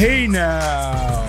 Hey now,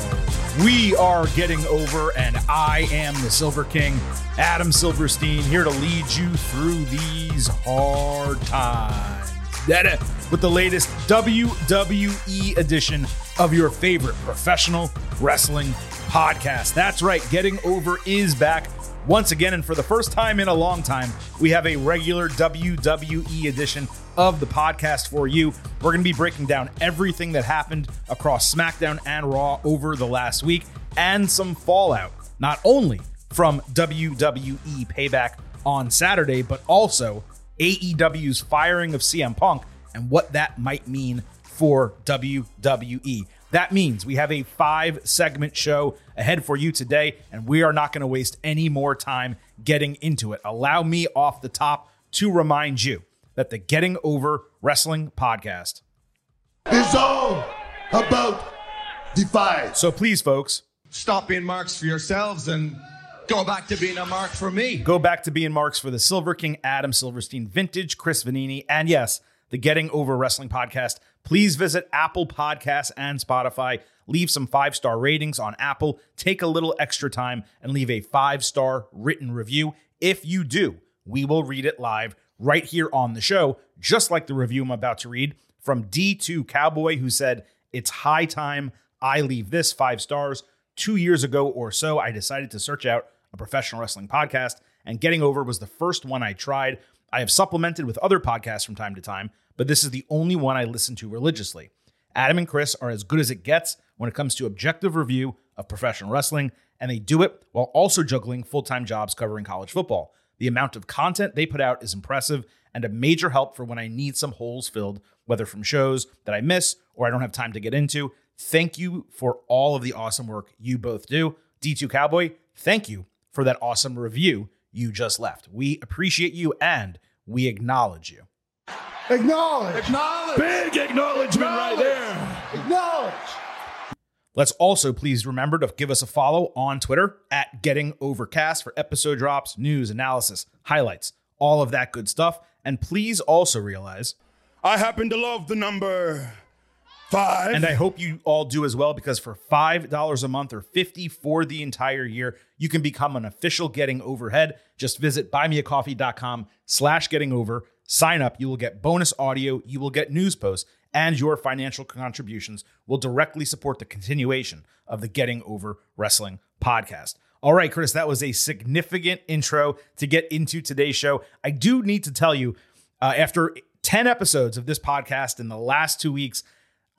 we are getting over, and I am the Silver King, Adam Silverstein, here to lead you through these hard times. That uh, with the latest WWE edition of your favorite professional wrestling podcast. That's right, Getting Over is back once again, and for the first time in a long time, we have a regular WWE edition of the podcast for you. We're going to be breaking down everything that happened across SmackDown and Raw over the last week and some fallout, not only from WWE Payback on Saturday, but also AEW's firing of CM Punk and what that might mean for WWE. That means we have a five segment show ahead for you today, and we are not going to waste any more time getting into it. Allow me off the top to remind you that the Getting Over Wrestling podcast is all about Defy. So please, folks, stop being marks for yourselves and go back to being a mark for me. Go back to being marks for the Silver King, Adam Silverstein, Vintage, Chris Vannini, and yes, the Getting Over Wrestling podcast. Please visit Apple Podcasts and Spotify. Leave some five star ratings on Apple. Take a little extra time and leave a five star written review. If you do, we will read it live right here on the show, just like the review I'm about to read from D2 Cowboy, who said, It's high time I leave this five stars. Two years ago or so, I decided to search out a professional wrestling podcast, and Getting Over was the first one I tried. I have supplemented with other podcasts from time to time, but this is the only one I listen to religiously. Adam and Chris are as good as it gets when it comes to objective review of professional wrestling, and they do it while also juggling full time jobs covering college football. The amount of content they put out is impressive and a major help for when I need some holes filled, whether from shows that I miss or I don't have time to get into. Thank you for all of the awesome work you both do. D2 Cowboy, thank you for that awesome review you just left. We appreciate you and we acknowledge you. Acknowledge. Acknowledge. Big acknowledgement right there. Acknowledge. Let's also please remember to give us a follow on Twitter at Getting Overcast for episode drops, news, analysis, highlights, all of that good stuff. And please also realize I happen to love the number five. And I hope you all do as well because for $5 a month or 50 for the entire year, you can become an official Getting Overhead. Just visit buymeacoffee.com slash getting over. Sign up. You will get bonus audio. You will get news posts and your financial contributions will directly support the continuation of the Getting Over Wrestling podcast. All right, Chris, that was a significant intro to get into today's show. I do need to tell you, uh, after 10 episodes of this podcast in the last two weeks,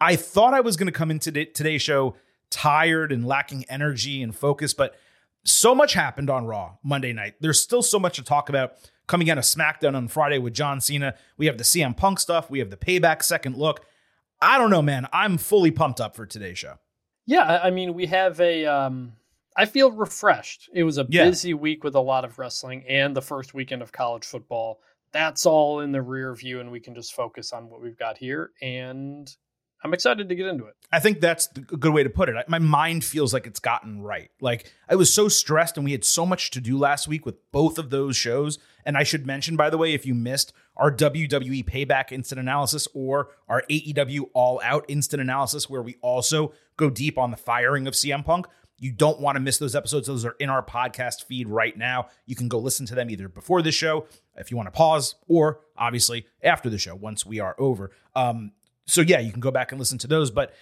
I thought I was going to come into today's show tired and lacking energy and focus, but so much happened on Raw Monday night. There's still so much to talk about coming out of SmackDown on Friday with John Cena. We have the CM Punk stuff. We have the payback second look. I don't know, man. I'm fully pumped up for today's show. Yeah, I mean, we have a. Um, I feel refreshed. It was a Yeah. busy week with a lot of wrestling and the first weekend of college football. That's all in the rear view, and we can just focus on what we've got here. And I'm excited to get into it. I think that's a good way to put it. I- My mind feels like it's gotten right. Like I was so stressed and we had so much to do last week with both of those shows. And I should mention, by the way, if you missed our WWE Payback instant analysis or our AEW All Out instant analysis, where we also go deep on the firing of CM Punk, you don't want to miss those episodes. Those are in our podcast feed right now. You can go listen to them either before the show, if you want to pause, or obviously after the show once we are over. Um, so yeah, you can go back and listen to those. But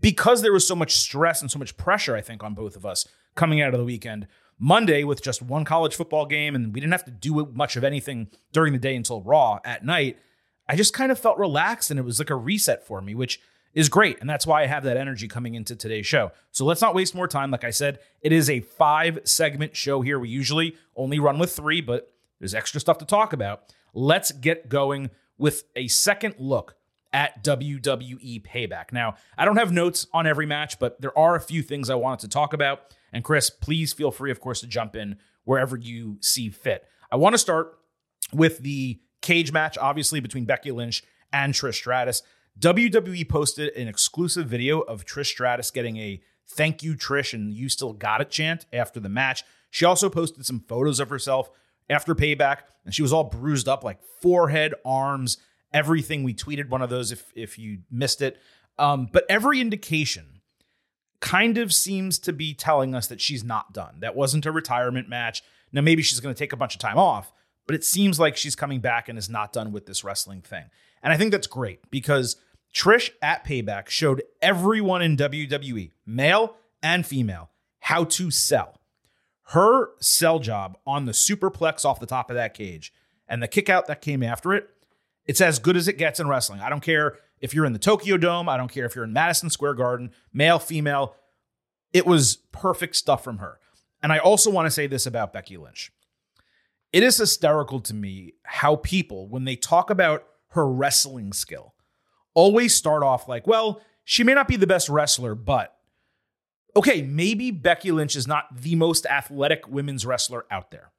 because there was so much stress and so much pressure, I think, on both of us coming out of the weekend, Monday with just one college football game, and we didn't have to do much of anything during the day until Raw at night. I just kind of felt relaxed, and it was like a reset for me, which is great. And that's why I have that energy coming into today's show. So let's not waste more time. Like I said, it is a five segment show here. We usually only run with three, but there's extra stuff to talk about. Let's get going with a second look at WWE Payback. Now, I don't have notes on every match, but there are a few things I wanted to talk about. And Chris, please feel free, of course, to jump in wherever you see fit. I want to start with the cage match, obviously, between Becky Lynch and Trish Stratus. WWE posted an exclusive video of Trish Stratus getting a thank you, Trish, and you still got it chant after the match. She also posted some photos of herself after payback, and she was all bruised up, like forehead, arms, everything. We tweeted one of those if if you missed it. Um, but every indication kind of seems to be telling us that she's not done. That wasn't a retirement match. Now, maybe she's going to take a bunch of time off, but it seems like she's coming back and is not done with this wrestling thing. And I think that's great because Trish at Payback showed everyone in WWE, male and female, how to sell. Her sell job on the superplex off the top of that cage and the kick out that came after it, it's as good as it gets in wrestling. I don't care if you're in the Tokyo Dome, I don't care if you're in Madison Square Garden, male, female. It was perfect stuff from her. And I also want to say this about Becky Lynch. It is hysterical to me how people, when they talk about her wrestling skill, always start off like, well, she may not be the best wrestler, but okay, maybe Becky Lynch is not the most athletic women's wrestler out there,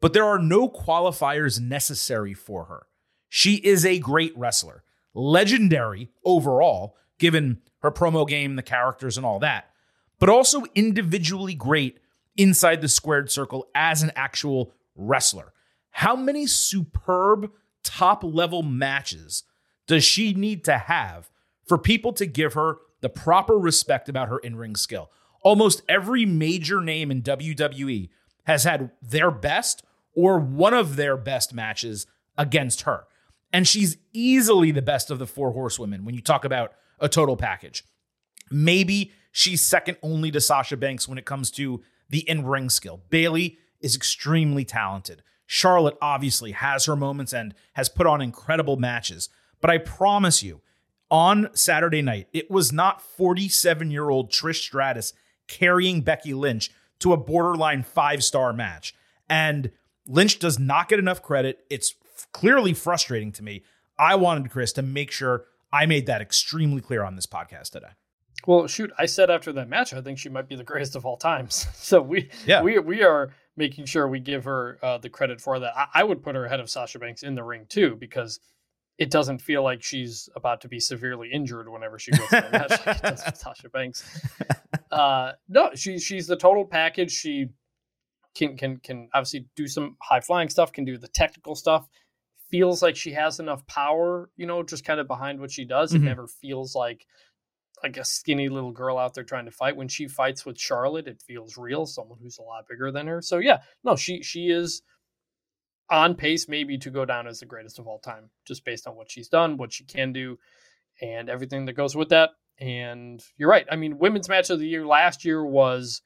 but there are no qualifiers necessary for her. She is a great wrestler, legendary overall, given her promo game, the characters, and all that, but also individually great inside the squared circle as an actual wrestler. How many superb top level matches does she need to have for people to give her the proper respect about her in ring skill? Almost every major name in WWE has had their best or one of their best matches against her. And she's easily the best of the four horsewomen when you talk about a total package. Maybe she's second only to Sasha Banks when it comes to the in ring skill. Bayley is extremely talented. Charlotte obviously has her moments and has put on incredible matches. But I promise you, on Saturday night, it was not 47 year old Trish Stratus carrying Becky Lynch to a borderline five star match. And Lynch does not get enough credit. It's clearly frustrating to me. I wanted Chris to make sure I made that extremely clear on this podcast today. Well, shoot, I said after that match, I think she might be the greatest of all times. So we, yeah. we, we are making sure we give her uh, the credit for that. I, I, would put her ahead of Sasha Banks in the ring too, because it doesn't feel like she's about to be severely injured whenever she goes to the match like it does with Sasha Banks. Uh, no, she, she's the total package. She can can can obviously do some high flying stuff, can do the technical stuff. Feels like she has enough power, you know, just kind of behind what she does. It mm-hmm. never feels like like a skinny little girl out there trying to fight. When she fights with Charlotte, it feels real, someone who's a lot bigger than her. So yeah, no, she she is on pace maybe to go down as the greatest of all time, just based on what she's done, what she can do, and everything that goes with that. And you're right. I mean, women's match of the year last year was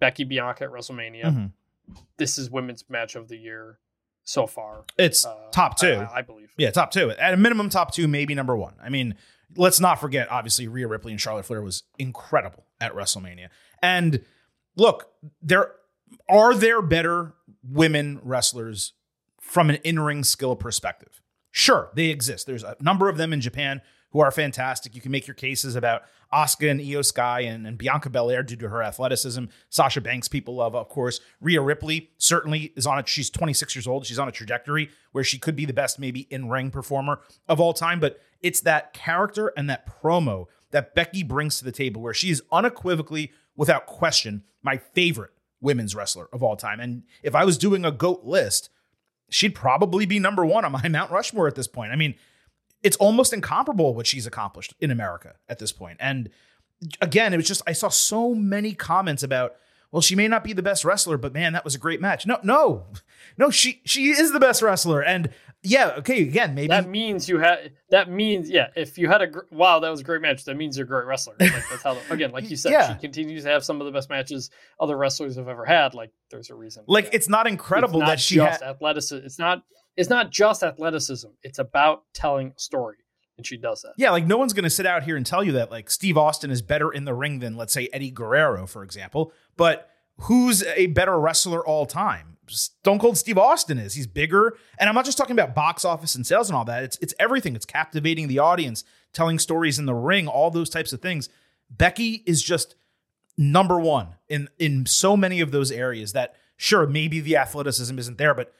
Becky Bianca at WrestleMania. Mm-hmm. This is women's match of the year so far. It's uh, top two, I, I, believe. Yeah, top two. At a minimum, top two, maybe number one. I mean, let's not forget, obviously, Rhea Ripley and Charlotte Flair was incredible at WrestleMania. And look, there are there better women wrestlers from an in-ring skill perspective. Sure, they exist. There's a number of them in Japan who are fantastic. You can make your cases about Asuka and Iyo Sky and, and Bianca Belair due to her athleticism. Sasha Banks, people love, of course. Rhea Ripley certainly is on it. She's 26 years old. She's on a trajectory where she could be the best, maybe in ring performer of all time. But it's that character and that promo that Becky brings to the table where she is unequivocally, without question, my favorite women's wrestler of all time. And if I was doing a GOAT list, she'd probably be number one on my Mount Rushmore at this point. I mean, it's almost incomparable what she's accomplished in America at this point. And again, it was just I saw so many comments about, well, she may not be the best wrestler, but man, that was a great match. No, no, no, she she is the best wrestler. And yeah, okay, again, maybe that means you had that means yeah, if you had a gr- wow, that was a great match. That means you're a great wrestler. Like, that's how again, like you said, yeah. she continues to have some of the best matches other wrestlers have ever had. Like there's a reason. Like it's not incredible it's not that she just athleticism. It's not it's not just athleticism. It's about telling a story. And she does that. Yeah, like no one's going to sit out here and tell you that like Steve Austin is better in the ring than let's say Eddie Guerrero, for example. But who's a better wrestler all time? Stone Cold Steve Austin is. He's bigger, and I'm not just talking about box office and sales and all that. It's it's everything. It's captivating the audience, telling stories in the ring, all those types of things. Becky is just number one in in so many of those areas that sure maybe the athleticism isn't there, but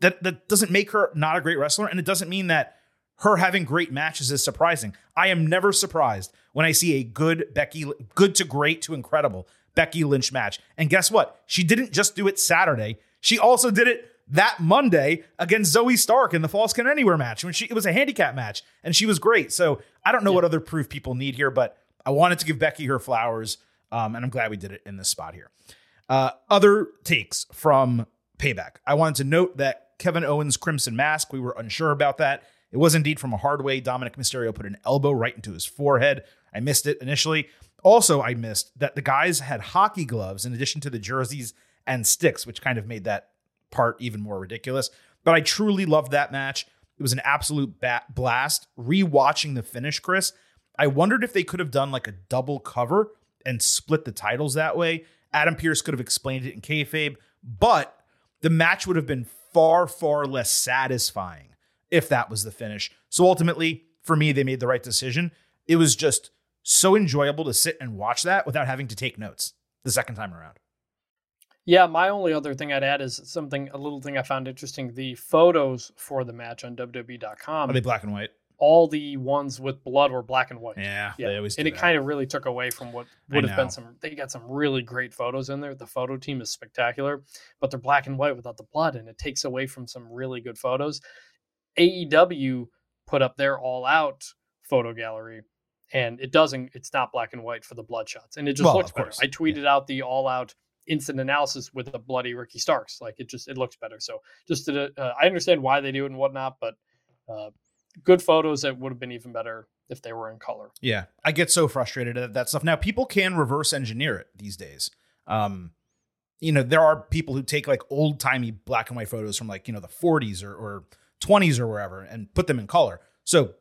that that doesn't make her not a great wrestler, and it doesn't mean that her having great matches is surprising. I am never surprised when I see a good Becky, good to great to incredible Becky Lynch match. And guess what? She didn't just do it Saturday. She also did it that Monday against Zoe Stark in the Falls Count Anywhere match when she it was a handicap match and she was great. So I don't know yeah. what other proof people need here, but I wanted to give Becky her flowers. Um, and I'm glad we did it in this spot here. Uh, other takes from Payback. I wanted to note that Kevin Owens' Crimson Mask, we were unsure about that. It was indeed from a hard way. Dominic Mysterio put an elbow right into his forehead. I missed it initially. Also, I missed that the guys had hockey gloves in addition to the jerseys and sticks, which kind of made that part even more ridiculous. But I truly loved that match. It was an absolute bat blast. Rewatching the finish, Chris, I wondered if they could have done like a double cover and split the titles that way. Adam Pearce could have explained it in kayfabe, but the match would have been far, far less satisfying if that was the finish. So ultimately, for me, they made the right decision. It was just so enjoyable to sit and watch that without having to take notes the second time around. Yeah, my only other thing I'd add is something, a little thing I found interesting. The photos for the match on WWE.com. Are they black and white? All the ones with blood were black and white. Yeah, yeah. They always and it kind of really took away from what would have been some. They got some really great photos in there. The photo team is spectacular, but they're black and white without the blood, and it takes away from some really good photos. AEW put up their all out photo gallery, and it doesn't. It's not black and white for the blood shots, and it just well, looks better. I tweeted yeah. out the all out instant analysis with a bloody Ricky Starks. Like it just it looks better. So just to, uh, I understand why they do it and whatnot, but. Uh, good photos that would have been even better if they were in color. Yeah, I get so frustrated at that stuff. Now, people can reverse engineer it these days. Um, you know, there are people who take like old timey black and white photos from like, you know, the 40s or, or 20s or wherever and put them in color. So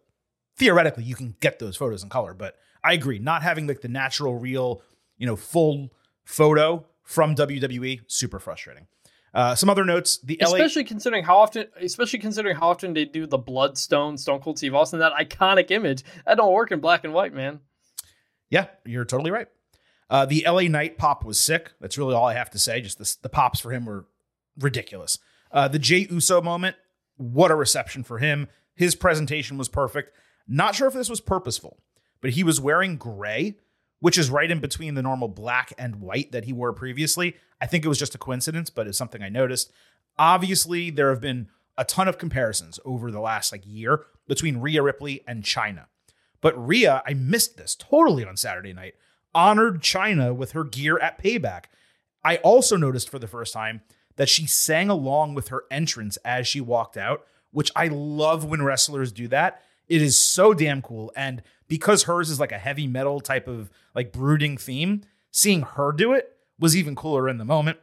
theoretically, you can get those photos in color. But I agree, not having like the natural, real, you know, full photo from WWE, super frustrating. Uh, some other notes: the especially considering how often, especially considering how often they do the Bloodstone Stone Cold Steve Austin, that iconic image that don't work in black and white, man. Yeah, you're totally right. Uh, the LA Knight pop was sick. That's really all I have to say. Just the, the pops for him were ridiculous. Uh, the Jey Uso moment, what a reception for him. His presentation was perfect. Not sure if this was purposeful, but he was wearing gray, which is right in between the normal black and white that he wore previously. I think it was just a coincidence, but it's something I noticed. Obviously, there have been a ton of comparisons over the last like year between Rhea Ripley and Chyna. But Rhea, I missed this totally on Saturday night, honored Chyna with her gear at Payback. I also noticed for the first time that she sang along with her entrance as she walked out, which I love when wrestlers do that. It is so damn cool. And because hers is like a heavy metal type of like brooding theme, seeing her do it was even cooler in the moment.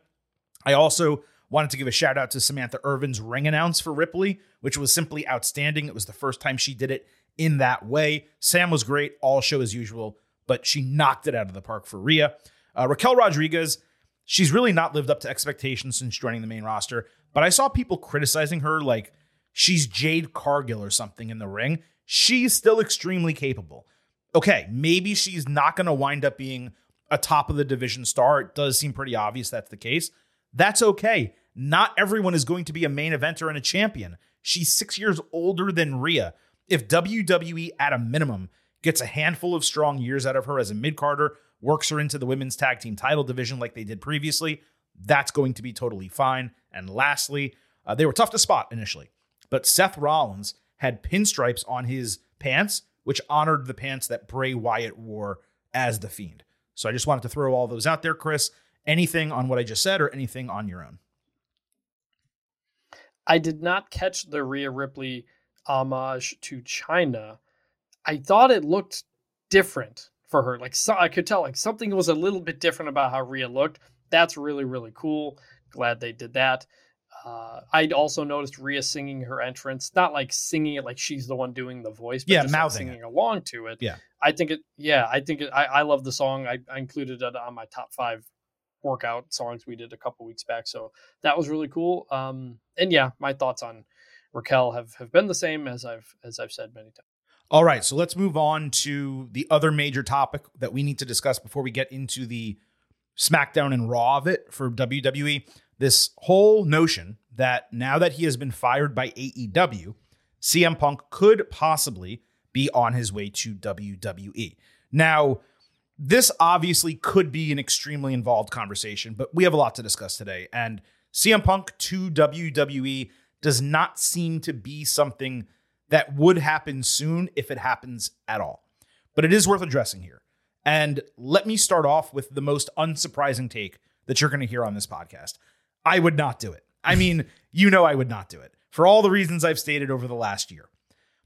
I also wanted to give a shout out to Samantha Irvin's ring announce for Ripley, which was simply outstanding. It was the first time she did it in that way. Sam was great, all show as usual, but she knocked it out of the park for Rhea. Uh, Raquel Rodriguez, she's really not lived up to expectations since joining the main roster, but I saw people criticizing her like she's Jade Cargill or something in the ring. She's still extremely capable. Okay, maybe she's not going to wind up being a top of the division star. It does seem pretty obvious that's the case. That's okay. Not everyone is going to be a main eventer and a champion. She's six years older than Rhea. If WWE, at a minimum, gets a handful of strong years out of her as a mid carder, works her into the women's tag team title division like they did previously, that's going to be totally fine. And lastly, uh, they were tough to spot initially, but Seth Rollins had pinstripes on his pants, which honored the pants that Bray Wyatt wore as the Fiend. So I just wanted to throw all those out there, Chris. Anything on what I just said or anything on your own? I did not catch the Rhea Ripley homage to Chyna. I thought it looked different for her. Like so, I could tell like something was a little bit different about how Rhea looked. That's really really cool. Glad they did that. Uh, I'd also noticed Rhea singing her entrance, not like singing it like she's the one doing the voice, but yeah, just mouthing like singing it. along to it. Yeah, I think it. Yeah, I think it. I, I love the song. I, I included it on my top five workout songs we did a couple weeks back. So that was really cool. Um, and yeah, my thoughts on Raquel have have been the same as I've as I've said many times. All right, so let's move on to the other major topic that we need to discuss before we get into the SmackDown and Raw of it for WWE this whole notion that now that he has been fired by AEW, CM Punk could possibly be on his way to WWE. Now, this obviously could be an extremely involved conversation, but we have a lot to discuss today. And CM Punk to WWE does not seem to be something that would happen soon if it happens at all. But it is worth addressing here. And let me start off with the most unsurprising take that you're going to hear on this podcast. I would not do it. I mean, you know, I would not do it for all the reasons I've stated over the last year.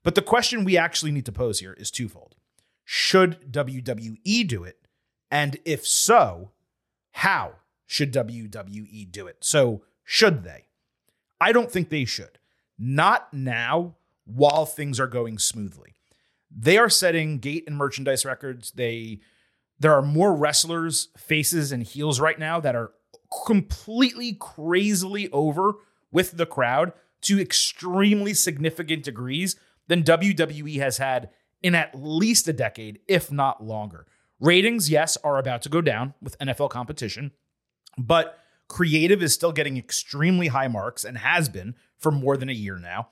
But the question we actually need to pose here is twofold Should WWE do it? And if so, how should WWE do it? So, should they? I don't think they should. Not now while things are going smoothly. They are setting gate and merchandise records. They there are more wrestlers, faces and heels right now that are completely crazily over with the crowd to extremely significant degrees than WWE has had in at least a decade, if not longer. Ratings, yes, are about to go down with NFL competition, but creative is still getting extremely high marks and has been for more than a year now.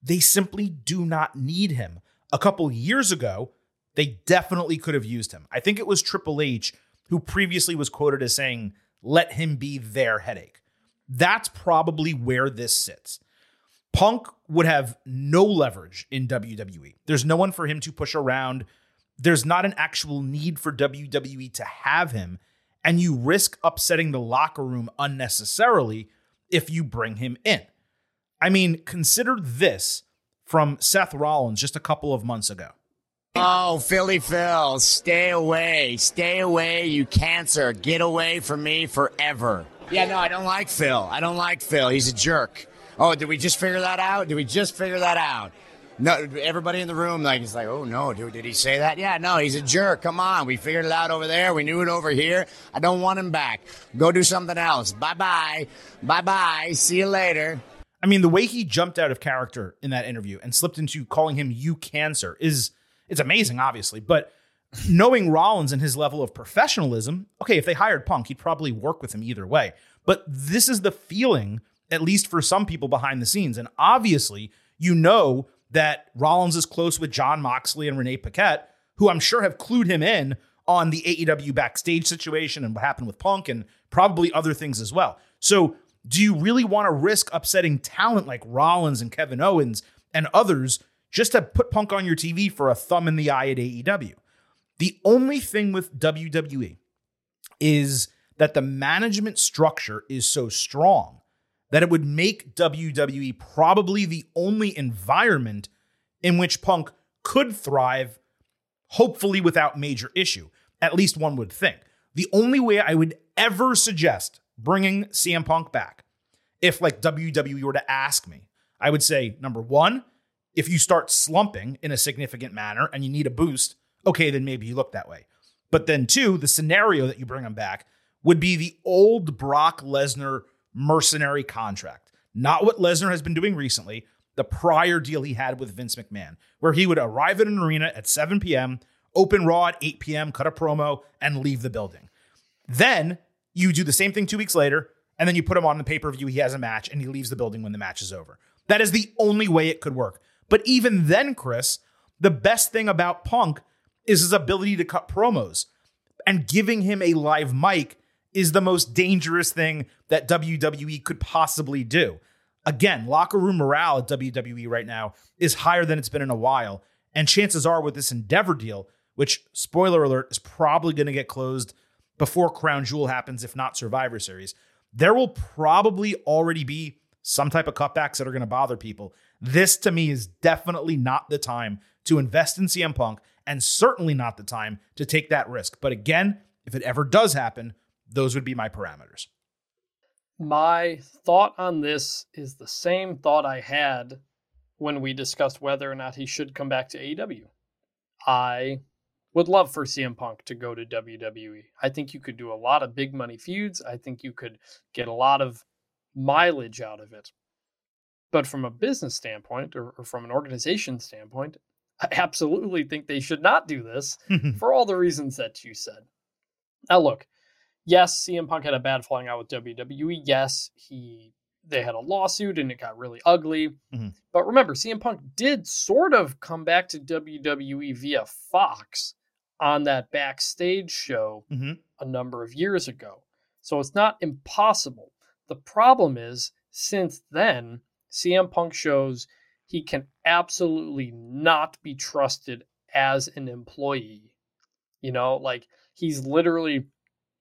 They simply do not need him. A couple years ago, they definitely could have used him. I think it was Triple H who previously was quoted as saying, let him be their headache. That's probably where this sits. Punk would have no leverage in WWE. There's no one for him to push around. There's not an actual need for WWE to have him. And you risk upsetting the locker room unnecessarily if you bring him in. I mean, consider this from Seth Rollins just a couple of months ago. Oh, Philly Phil, stay away. Stay away, you cancer. Get away from me forever. Yeah, no, I don't like Phil. I don't like Phil. He's a jerk. Oh, did we just figure that out? Did we just figure that out? No, everybody in the room like is like, oh no, dude, did he say that? Yeah, no, he's a jerk. Come on, we figured it out over there. We knew it over here. I don't want him back. Go do something else. Bye bye, bye bye. See you later. I mean, the way he jumped out of character in that interview and slipped into calling him "you cancer" is it's amazing, obviously. But knowing Rollins and his level of professionalism, okay, if they hired Punk, he'd probably work with him either way. But this is the feeling, at least for some people behind the scenes, and obviously, you know that Rollins is close with Jon Moxley and Renee Paquette, who I'm sure have clued him in on the AEW backstage situation and what happened with Punk and probably other things as well. So, do you really want to risk upsetting talent like Rollins and Kevin Owens and others just to put Punk on your TV for a thumb in the eye at AEW? The only thing with WWE is that the management structure is so strong that it would make WWE probably the only environment in which Punk could thrive, hopefully without major issue. At least one would think. The only way I would ever suggest bringing CM Punk back, if like WWE were to ask me, I would say number one, if you start slumping in a significant manner and you need a boost, okay, then maybe you look that way. But then two, the scenario that you bring him back would be the old Brock Lesnar mercenary contract. Not what Lesnar has been doing recently, the prior deal he had with Vince McMahon, where he would arrive at an arena at 7 p.m., open Raw at 8 p.m., cut a promo, and leave the building. Then you do the same thing two weeks later, and then you put him on the pay per view. He has a match, and he leaves the building when the match is over. That is the only way it could work. But even then, Chris, the best thing about Punk is his ability to cut promos. And giving him a live mic is the most dangerous thing that WWE could possibly do. Again, locker room morale at WWE right now is higher than it's been in a while. And chances are, with this Endeavor deal, which, spoiler alert, is probably going to get closed before Crown Jewel happens, if not Survivor Series, there will probably already be some type of cutbacks that are going to bother people. This to me is definitely not the time to invest in CM Punk and certainly not the time to take that risk. But again, if it ever does happen, those would be my parameters. My thought on this is the same thought I had when we discussed whether or not he should come back to AEW. I would love for CM Punk to go to WWE. I think you could do a lot of big money feuds. I think you could get a lot of mileage out of it. But from a business standpoint or, or from an organization standpoint, I absolutely think they should not do this for all the reasons that you said. Now, look, yes, CM Punk had a bad falling out with WWE. Yes, he they had a lawsuit and it got really ugly. Mm-hmm. But remember, CM Punk did sort of come back to WWE via Fox on that backstage show mm-hmm. a number of years ago. So it's not impossible. The problem is, since then, CM Punk shows he can absolutely not be trusted as an employee. You know, like he's literally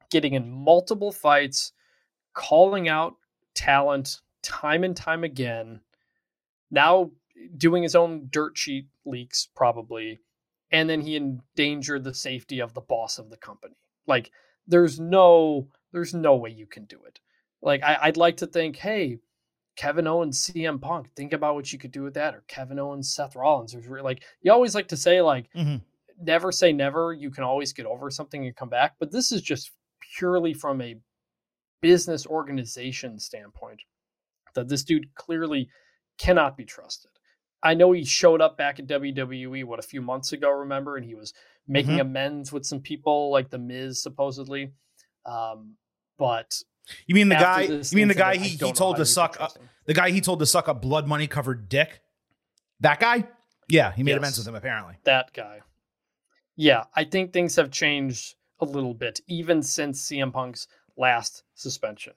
getting in multiple fights, calling out talent time and time again. Now doing his own dirt sheet leaks, probably. And then he endangered the safety of the boss of the company. Like, there's no there's no way you can do it. Like I, would like to think, hey, Kevin Owens, CM Punk, think about what you could do with that, or Kevin Owens, Seth Rollins. Like you always like to say, like mm-hmm. never say never. You can always get over something and come back. But this is just purely from a business organization standpoint that this dude clearly cannot be trusted. I know he showed up back at WWE what a few months ago, remember, and he was making mm-hmm. amends with some people like the Miz supposedly. Um, but you mean the guy? You mean the guy he, he told to suck up, the guy he told to suck up blood money covered dick? That guy? Yeah, he made yes, amends with him apparently. That guy. Yeah, I think things have changed a little bit even since CM Punk's last suspension.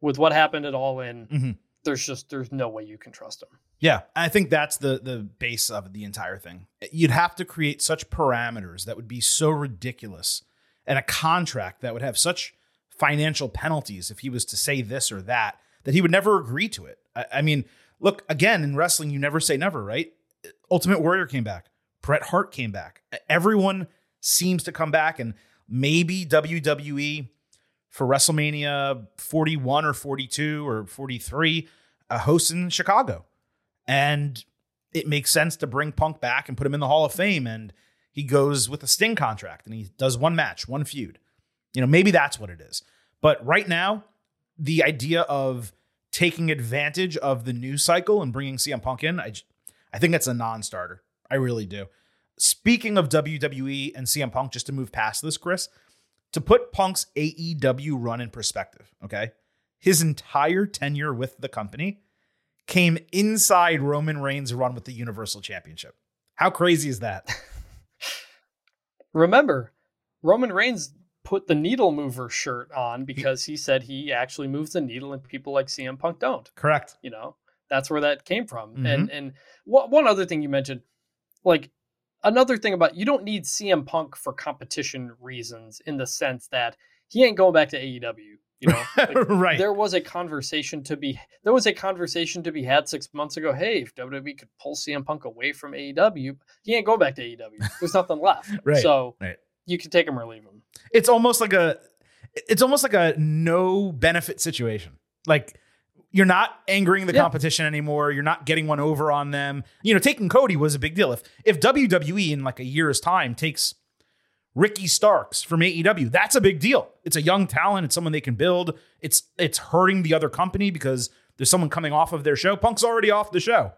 With what happened at All In, mm-hmm. there's just there's no way you can trust him. Yeah, I think that's the the base of the entire thing. You'd have to create such parameters that would be so ridiculous and a contract that would have such financial penalties if he was to say this or that, that he would never agree to it. I, I mean, look, again, in wrestling, you never say never, right? Ultimate Warrior came back, Bret Hart came back. Everyone seems to come back, and maybe WWE for WrestleMania 41 or 42 or 43 uh, hosts in Chicago. And it makes sense to bring Punk back and put him in the Hall of Fame. And he goes with a Sting contract and he does one match, one feud. You know, maybe that's what it is. But right now, the idea of taking advantage of the news cycle and bringing CM Punk in, I, I think that's a non-starter. I really do. Speaking of WWE and CM Punk, just to move past this, Chris, to put Punk's AEW run in perspective, okay? His entire tenure with the company came inside Roman Reigns' run with the Universal Championship. How crazy is that? Remember, Roman Reigns put the needle mover shirt on because he said he actually moves the needle and people like CM Punk don't. Correct. You know, that's where that came from. Mm-hmm. And and one other thing you mentioned, like another thing about you don't need CM Punk for competition reasons in the sense that he ain't going back to AEW. You know, like, right? There was a conversation to be there was a conversation to be had six months ago. Hey, if WWE could pull CM Punk away from AEW, he ain't going back to AEW. There's nothing left. right. So right you can take him or leave him. It's almost like a it's almost like a no benefit situation. Like you're not angering the yeah. competition anymore. You're not getting one over on them. You know, taking Cody was a big deal. If if WWE in like a year's time takes Ricky Starks from AEW, that's a big deal. It's a young talent. It's someone they can build. It's it's hurting the other company because there's someone coming off of their show. Punk's already off the show.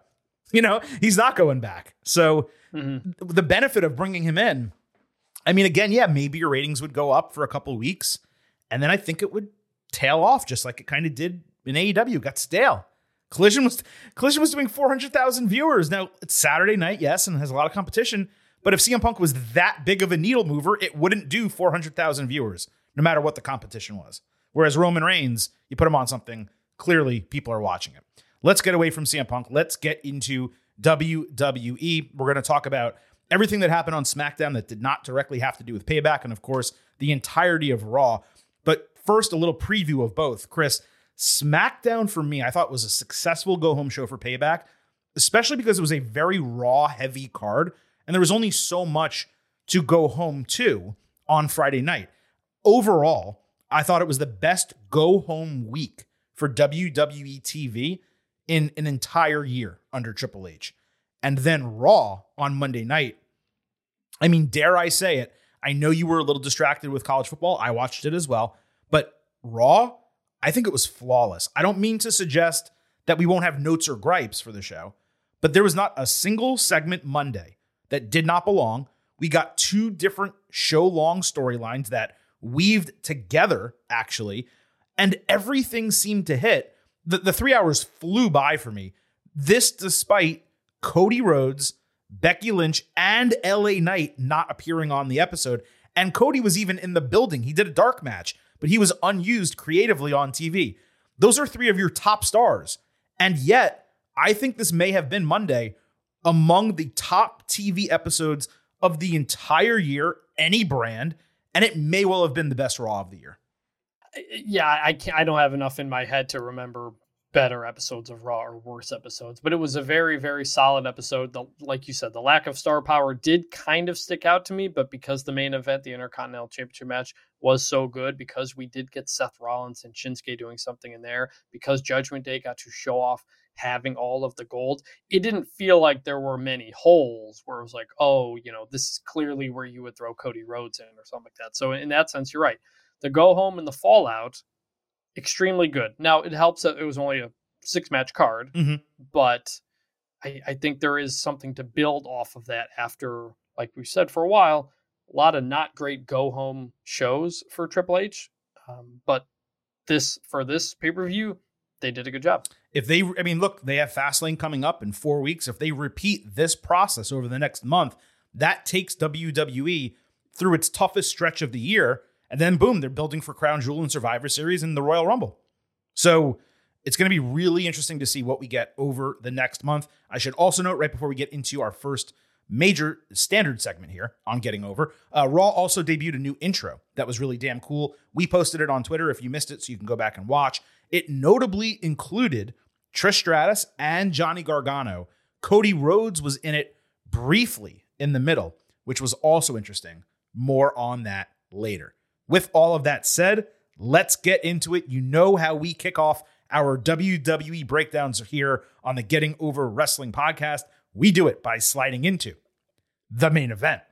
You know, he's not going back. So mm-hmm. the benefit of bringing him in I mean, again, yeah, maybe your ratings would go up for a couple weeks, and then I think it would tail off just like it kind of did in AEW. Got stale. Collision was Collision was doing four hundred thousand viewers. Now it's Saturday night, yes, and has a lot of competition. But if CM Punk was that big of a needle mover, it wouldn't do four hundred thousand viewers, no matter what the competition was. Whereas Roman Reigns, you put him on something, clearly people are watching it. Let's get away from CM Punk. Let's get into WWE. We're going to talk about everything that happened on SmackDown that did not directly have to do with payback, and of course, the entirety of Raw. But first, a little preview of both. Chris, SmackDown for me, I thought was a successful go home show for payback, especially because it was a very Raw heavy card, and there was only so much to go home to on Friday night. Overall, I thought it was the best go home week for WWE TV in an entire year under Triple H. And then Raw on Monday night I mean, dare I say it? I know you were a little distracted with college football. I watched it as well. But Raw, I think it was flawless. I don't mean to suggest that we won't have notes or gripes for the show, but there was not a single segment Monday that did not belong. We got two different show long storylines that weaved together, actually, and everything seemed to hit. The, the three hours flew by for me. This despite Cody Rhodes Becky Lynch, and LA Knight not appearing on the episode. And Cody was even in the building. He did a dark match, but he was unused creatively on TV. Those are three of your top stars. And yet, I think this may have been Monday among the top TV episodes of the entire year, any brand, and it may well have been the best Raw of the year. Yeah, I can't. I don't have enough in my head to remember better episodes of Raw or worse episodes, but it was a very, very solid episode. The, like you said, the lack of star power did kind of stick out to me, but because the main event, the Intercontinental Championship match, was so good, because we did get Seth Rollins and Shinsuke doing something in there, because Judgment Day got to show off having all of the gold, it didn't feel like there were many holes where it was like, oh, you know, this is clearly where you would throw Cody Rhodes in or something like that. So in that sense, you're right. The go home and the fallout extremely good. Now it helps that it was only a six match card, mm-hmm. but I, I, think there is something to build off of that after, like we said for a while, a lot of not great go home shows for Triple H. Um, but this for this pay per view, they did a good job. If they, I mean, look, they have Fastlane coming up in four weeks. If they repeat this process over the next month, that takes WWE through its toughest stretch of the year and then boom, they're building for Crown Jewel and Survivor Series and the Royal Rumble. So it's going to be really interesting to see what we get over the next month. I should also note right before we get into our first major standard segment here on Getting Over, uh, Raw also debuted a new intro that was really damn cool. We posted it on Twitter if you missed it, so you can go back and watch. It notably included Trish Stratus and Johnny Gargano. Cody Rhodes was in it briefly in the middle, which was also interesting. More on that later. With all of that said, let's get into it. You know how we kick off our WWE breakdowns here on the Getting Over Wrestling podcast. We do it by sliding into the main event.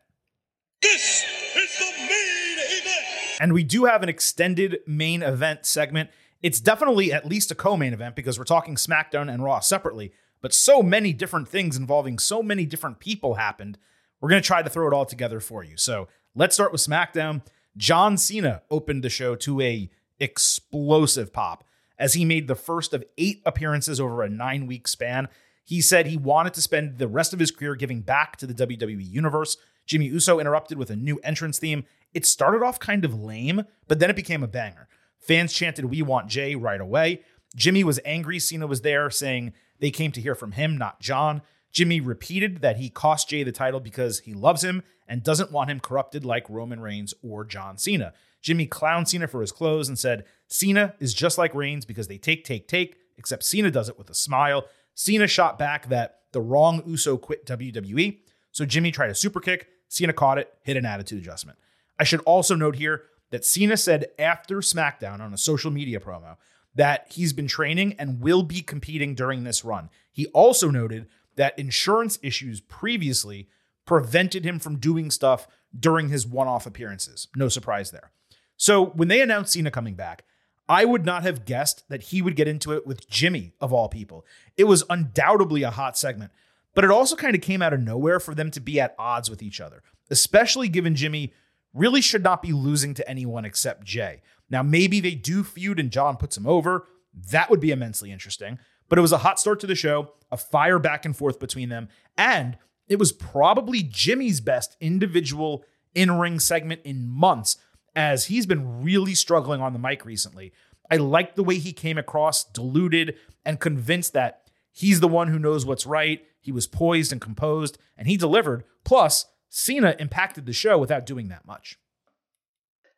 This is the main event. And we do have an extended main event segment. It's definitely at least a co main event because we're talking SmackDown and Raw separately, but so many different things involving so many different people happened. We're going to try to throw it all together for you. So let's start with SmackDown. John Cena opened the show to a explosive pop as he made the first of eight appearances over a nine week span. He said he wanted to spend the rest of his career giving back to the WWE universe. Jimmy Uso interrupted with a new entrance theme. It started off kind of lame, but then it became a banger. Fans chanted, We want Jey right away. Jimmy was angry Cena was there, saying they came to hear from him, not John. Jimmy repeated that he cost Jey the title because he loves him and doesn't want him corrupted like Roman Reigns or John Cena. Jimmy clowned Cena for his clothes and said, Cena is just like Reigns because they take, take, take, except Cena does it with a smile. Cena shot back that the wrong Uso quit WWE. So Jimmy tried a super kick. Cena caught it, hit an attitude adjustment. I should also note here that Cena said after SmackDown on a social media promo that he's been training and will be competing during this run. He also noted that insurance issues previously prevented him from doing stuff during his one off appearances. No surprise there. So when they announced Cena coming back, I would not have guessed that he would get into it with Jimmy, of all people. It was undoubtedly a hot segment, but it also kind of came out of nowhere for them to be at odds with each other, especially given Jimmy really should not be losing to anyone except Jey. Now, maybe they do feud and John puts him over. That would be immensely interesting. But it was a hot start to the show, a fire back and forth between them, and it was probably Jimmy's best individual in ring segment in months, as he's been really struggling on the mic recently. I liked the way he came across, deluded, and convinced that he's the one who knows what's right. He was poised and composed, and he delivered. Plus, Cena impacted the show without doing that much.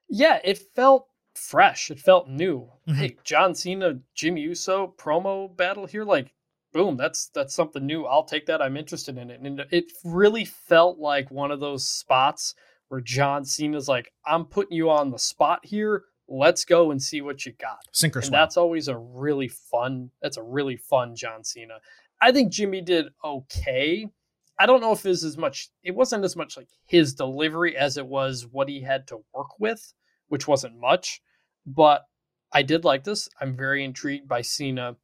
Yeah, it felt fresh. It felt new. Mm-hmm. Hey, John Cena, Jimmy Uso promo battle here, like boom, that's that's something new. I'll take that. I'm interested in it. And it really felt like one of those spots where John Cena's like, I'm putting you on the spot here. Let's go and see what you got. Sink or swim. That's always a really fun. That's a really fun John Cena. I think Jimmy did okay. I don't know if it was as much. It wasn't as much like his delivery as it was what he had to work with, which wasn't much. But I did like this. I'm very intrigued by Cena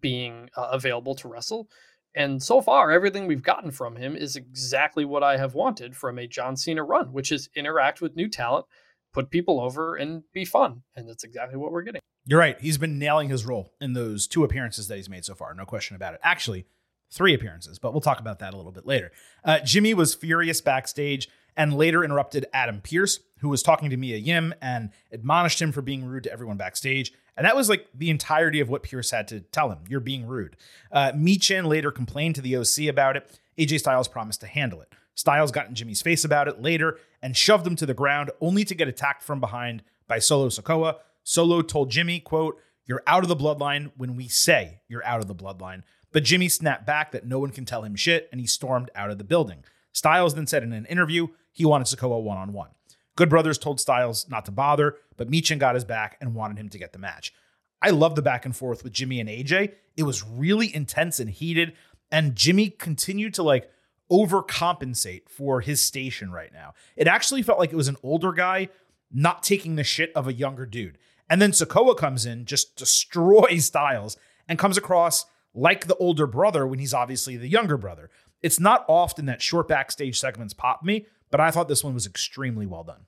being uh, available to wrestle. And so far, everything we've gotten from him is exactly what I have wanted from a John Cena run, which is interact with new talent, put people over, and be fun. And that's exactly what we're getting. You're right. He's been nailing his role in those two appearances that he's made so far. No question about it. Actually, three appearances, but we'll talk about that a little bit later. Uh, Jimmy was furious backstage and later interrupted Adam Pearce, who was talking to Mia Yim and admonished him for being rude to everyone backstage. And that was like the entirety of what Pearce had to tell him. You're being rude. Uh, Michin later complained to the OC about it. AJ Styles promised to handle it. Styles got in Jimmy's face about it later and shoved him to the ground, only to get attacked from behind by Solo Sikoa. Solo told Jimmy, quote, You're out of the bloodline when we say you're out of the bloodline. But Jimmy snapped back that no one can tell him shit, and he stormed out of the building. Styles then said in an interview he wanted Sikoa one on one. Good Brothers told Styles not to bother, but Michin got his back and wanted him to get the match. I love the back and forth with Jimmy and AJ. It was really intense and heated, and Jimmy continued to like overcompensate for his station right now. It actually felt like it was an older guy not taking the shit of a younger dude. And then Sikoa comes in, just destroys Styles, and comes across like the older brother when he's obviously the younger brother. It's not often that short backstage segments pop me, but I thought this one was extremely well done.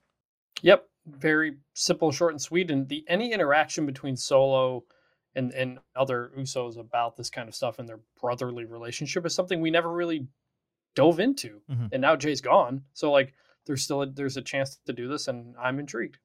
Yep, very simple, short, and sweet. And the any interaction between Solo and and other Usos about this kind of stuff and their brotherly relationship is something we never really dove into. Mhm. And now Jey's gone, so like there's still a, there's a chance to do this, and I'm intrigued.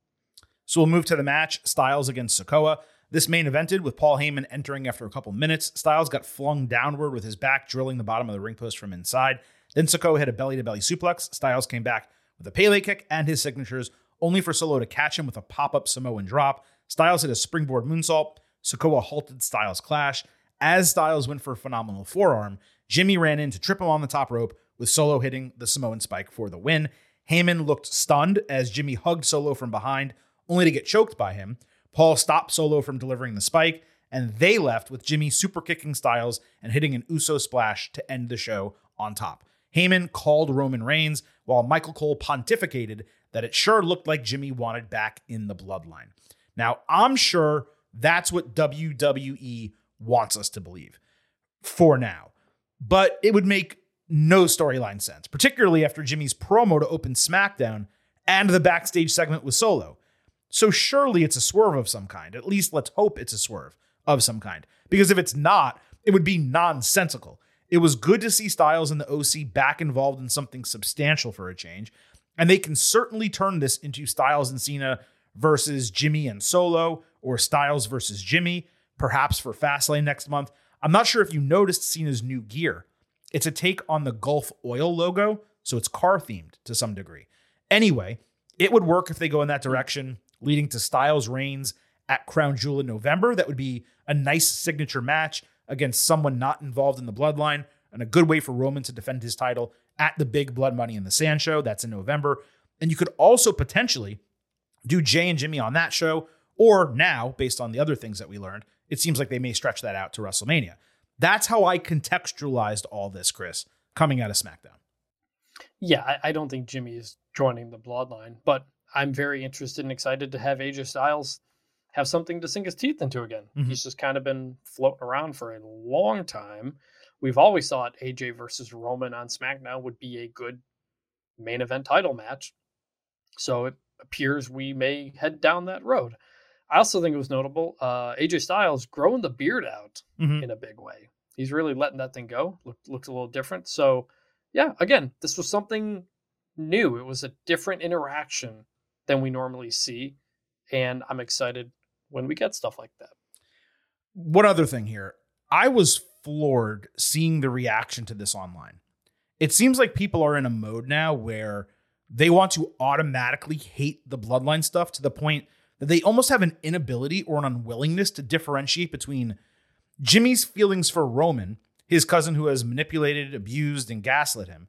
So we'll move to the match Styles against Sikoa. This main evented with Paul Heyman entering after a couple minutes. Styles got flung downward with his back drilling the bottom of the ring post from inside. Then Sikoa hit a belly to belly suplex. Styles came back with a Pele kick and his signatures, only for Solo to catch him with a pop up Samoan drop. Styles hit a springboard moonsault. Sikoa halted Styles' clash. As Styles went for a phenomenal forearm, Jimmy ran in to trip him on the top rope, with Solo hitting the Samoan spike for the win. Heyman looked stunned as Jimmy hugged Solo from behind, only to get choked by him. Paul stopped Solo from delivering the spike, and they left with Jimmy super kicking Styles and hitting an Uso splash to end the show on top. Heyman called Roman Reigns while Michael Cole pontificated that it sure looked like Jimmy wanted back in the bloodline. Now, I'm sure that's what WWE wants us to believe for now, but it would make no storyline sense, particularly after Jimmy's promo to open SmackDown and the backstage segment with Solo. So surely it's a swerve of some kind. At least let's hope it's a swerve of some kind. Because if it's not, it would be nonsensical. It was good to see Styles and the OC back involved in something substantial for a change. And they can certainly turn this into Styles and Cena versus Jimmy and Solo, or Styles versus Jimmy, perhaps for Fastlane next month. I'm not sure if you noticed Cena's new gear. It's a take on the Gulf Oil logo, so it's car themed to some degree. Anyway, it would work if they go in that direction, leading to Styles Reigns at Crown Jewel in November. That would be a nice signature match against someone not involved in the bloodline, and a good way for Roman to defend his title at the big Blood Money in the Sand show. That's in November. And you could also potentially do Jey and Jimmy on that show, or now, based on the other things that we learned, it seems like they may stretch that out to WrestleMania. That's how I contextualized all this, Chris, coming out of SmackDown. Yeah, I, I don't think Jimmy is joining the bloodline, but I'm very interested and excited to have AJ Styles have something to sink his teeth into again. Mhm. He's just kind of been floating around for a long time. We've always thought AJ versus Roman on SmackDown would be a good main event title match. So it appears we may head down that road. I also think it was notable uh, AJ Styles growing the beard out Mhm. in a big way. He's really letting that thing go. Looked looked a little different. So yeah, again, this was something new. It was a different interaction than we normally see, and I'm excited when we get stuff like that. One other thing here. I was floored seeing the reaction to this online. It seems like people are in a mode now where they want to automatically hate the bloodline stuff to the point that they almost have an inability or an unwillingness to differentiate between Jimmy's feelings for Roman, his cousin who has manipulated, abused, and gaslit him,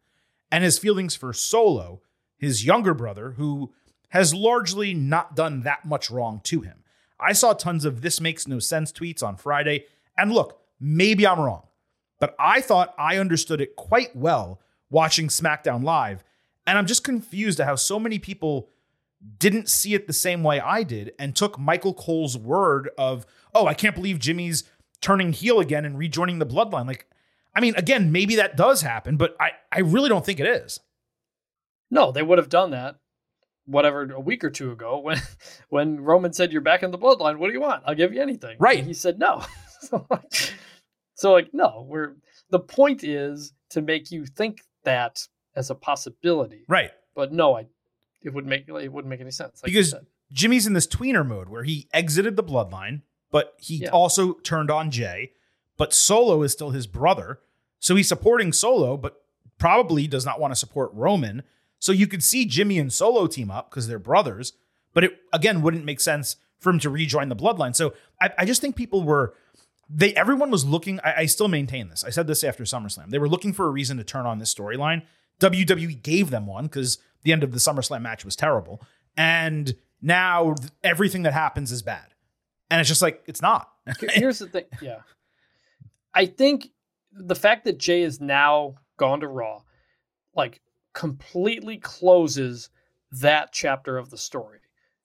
and his feelings for Solo, his younger brother, who has largely not done that much wrong to him. I saw tons of this makes no sense tweets on Friday, and look, maybe I'm wrong, but I thought I understood it quite well watching SmackDown Live, and I'm just confused at how so many people didn't see it the same way I did and took Michael Cole's word of, oh, I can't believe Jimmy's turning heel again and rejoining the bloodline. Like, I mean, again, maybe that does happen, but I, I really don't think it is. No, they would have done that whatever a week or two ago when when Roman said you're back in the bloodline. What do you want? I'll give you anything. Right. And he said no. so, like, so like no, we're the point is to make you think that as a possibility. Right. But no, I it would make it wouldn't make any sense. Like because. Jimmy's in this tweener mode where he exited the bloodline, but he Yeah. also turned on Jey. But Solo is still his brother, so he's supporting Solo, but probably does not want to support Roman. So you could see Jimmy and Solo team up because they're brothers, but it again wouldn't make sense for him to rejoin the bloodline. So I, I just think people were they everyone was looking. I, I still maintain this. I said this after SummerSlam. They were looking for a reason to turn on this storyline. WWE gave them one because the end of the SummerSlam match was terrible, and now everything that happens is bad. And it's just like it's not. Here's the thing. Yeah. I think the fact that Jey is now gone to Raw, like completely closes that chapter of the story.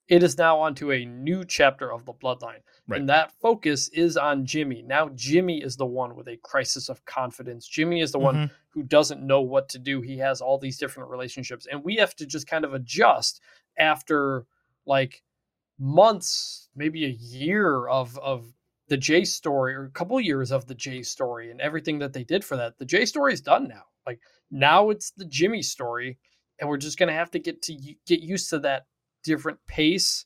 It is now onto a new chapter of the bloodline. Right. And that focus is on Jimmy. Now Jimmy is the one with a crisis of confidence. Jimmy is the Mhm. one who doesn't know what to do. He has all these different relationships. And we have to just kind of adjust after like months, maybe a year of of the Jey story or a couple years of the Jey story and everything that they did for that. The Jey story is done now. Like now it's the Jimmy story and we're just going to have to get to get used to that different pace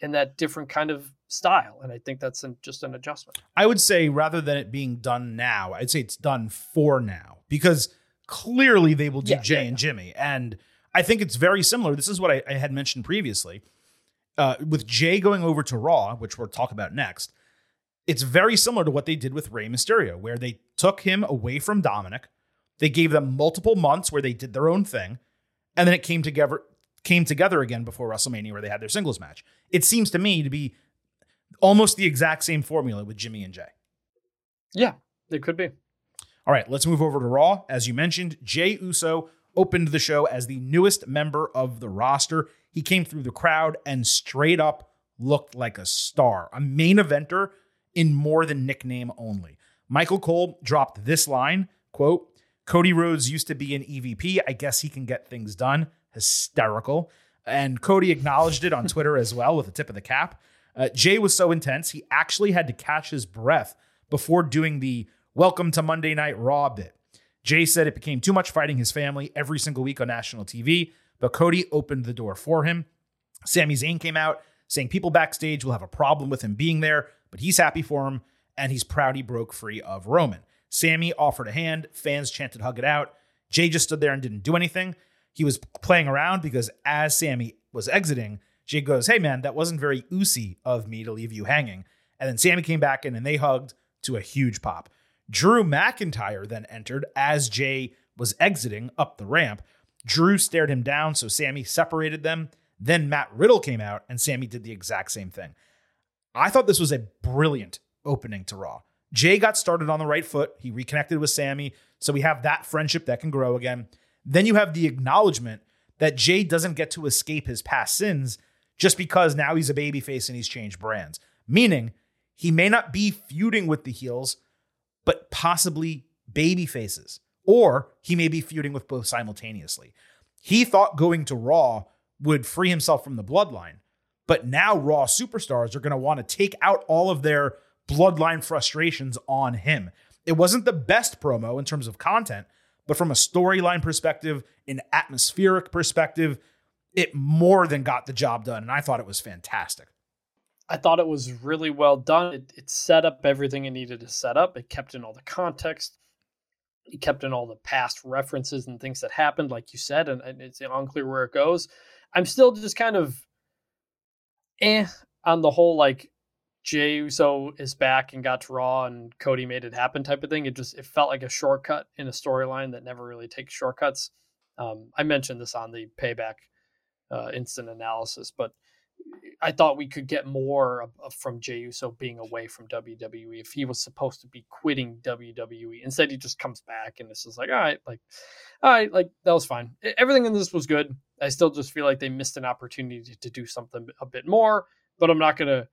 and that different kind of style and I think that's an, just an adjustment. I would say rather than it being done now, I'd say it's done for now because clearly they will do Yeah, Jey yeah, and Jimmy. And I think it's very similar. This is what I, I had mentioned previously. Uh, with Jey going over to Raw, which we'll talk about next, it's very similar to what they did with Rey Mysterio, where they took him away from Dominic. They gave them multiple months where they did their own thing, and then it came together came together again before WrestleMania, where they had their singles match. It seems to me to be almost the exact same formula with Jimmy and Jey. Yeah, it could be. All right, let's move over to Raw. As you mentioned, Jey Uso opened the show as the newest member of the roster. He came through the crowd and straight up looked like a star, a main eventer in more than nickname only. Michael Cole dropped this line, quote, Cody Rhodes used to be an EVP. I guess he can get things done. Hysterical. And Cody acknowledged it on Twitter as well with a tip of the cap. Uh, Jey was so intense, he actually had to catch his breath before doing the Welcome to Monday Night Raw bit. Jey said it became too much fighting his family every single week on national TV, but Cody opened the door for him. Sami Zayn came out saying people backstage will have a problem with him being there, but he's happy for him and he's proud he broke free of Roman. Sami offered a hand, fans chanted hug it out. Jey just stood there and didn't do anything. He was playing around because as Sami was exiting, Jey goes, Hey man, that wasn't very oosy of me to leave you hanging. And then Sami came back in and they hugged to a huge pop. Drew McIntyre then entered as Jey was exiting up the ramp. Drew stared him down, so Sami separated them. Then Matt Riddle came out, and Sami did the exact same thing. I thought this was a brilliant opening to Raw. Jey got started on the right foot. He reconnected with Sami, so we have that friendship that can grow again. Then you have the acknowledgement that Jey doesn't get to escape his past sins just because now he's a babyface and he's changed brands. Meaning, he may not be feuding with the heels, but possibly babyfaces. Or he may be feuding with both simultaneously. He thought going to Raw would free himself from the bloodline. But now Raw superstars are going to want to take out all of their bloodline frustrations on him. It wasn't the best promo in terms of content, but from a storyline perspective, an atmospheric perspective, it more than got the job done. And I thought it was fantastic. I thought it was really well done. It, it set up everything it needed to set up. It kept in all the context. It kept in all the past references and things that happened, like you said, and, and it's unclear where it goes. I'm still just kind of eh on the whole like Jey Uso is back and got to Raw and Cody made it happen type of thing. It just it felt like a shortcut in a storyline that never really takes shortcuts. Um, I mentioned this on the payback uh, instant analysis, but I thought we could get more from Jey Uso being away from WWE if he was supposed to be quitting WWE. Instead, he just comes back and this is like, all right, like, all right, like that was fine. Everything in this was good. I still just feel like they missed an opportunity to, to do something a bit more, but I'm not gonna,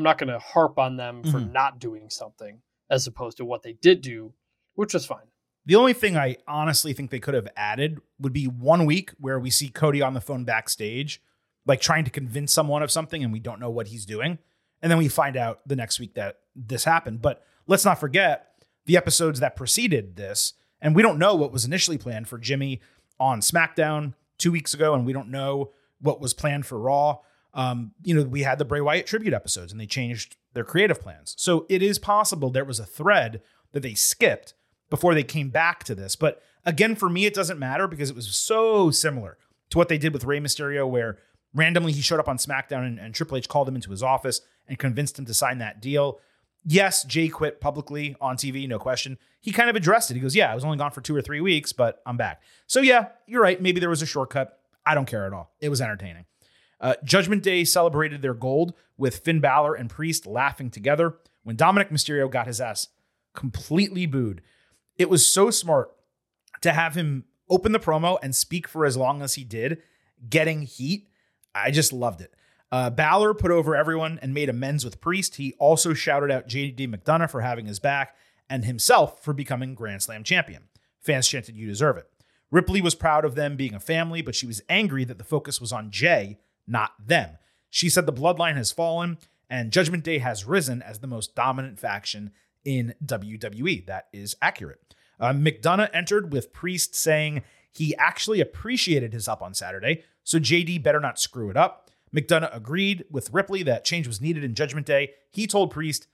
I'm not gonna harp on them for Mhm. not doing something as opposed to what they did do, which was fine. The only thing I honestly think they could have added would be one week where we see Cody on the phone backstage, like trying to convince someone of something and we don't know what he's doing. And then we find out the next week that this happened. But let's not forget the episodes that preceded this. And we don't know what was initially planned for Jimmy on SmackDown two weeks ago. And we don't know what was planned for Raw. Um, you know, we had the Bray Wyatt tribute episodes and they changed their creative plans. So it is possible there was a thread that they skipped before they came back to this. But again, for me, it doesn't matter because it was so similar to what they did with Rey Mysterio, where randomly he showed up on SmackDown and, and Triple H called him into his office and convinced him to sign that deal. Yes, Jey quit publicly on TV, no question. He kind of addressed it. He goes, Yeah, I was only gone for two or three weeks, but I'm back. So, yeah, you're right. Maybe there was a shortcut. I don't care at all. It was entertaining. Uh, Judgment Day celebrated their gold with Finn Balor and Priest laughing together when Dominic Mysterio got his ass completely booed. It was so smart to have him open the promo and speak for as long as he did, getting heat. I just loved it. Uh, Balor put over everyone and made amends with Priest. He also shouted out JD McDonagh for having his back and himself for becoming Grand Slam champion. Fans chanted, You deserve it. Ripley was proud of them being a family, but she was angry that the focus was on Jey, not them. She said the bloodline has fallen and Judgment Day has risen as the most dominant faction in WWE. That is accurate. Uh, McDonagh entered with Priest saying he actually appreciated his up on Saturday, so JD better not screw it up. McDonagh agreed with Ripley that change was needed in Judgment Day. He told Priest,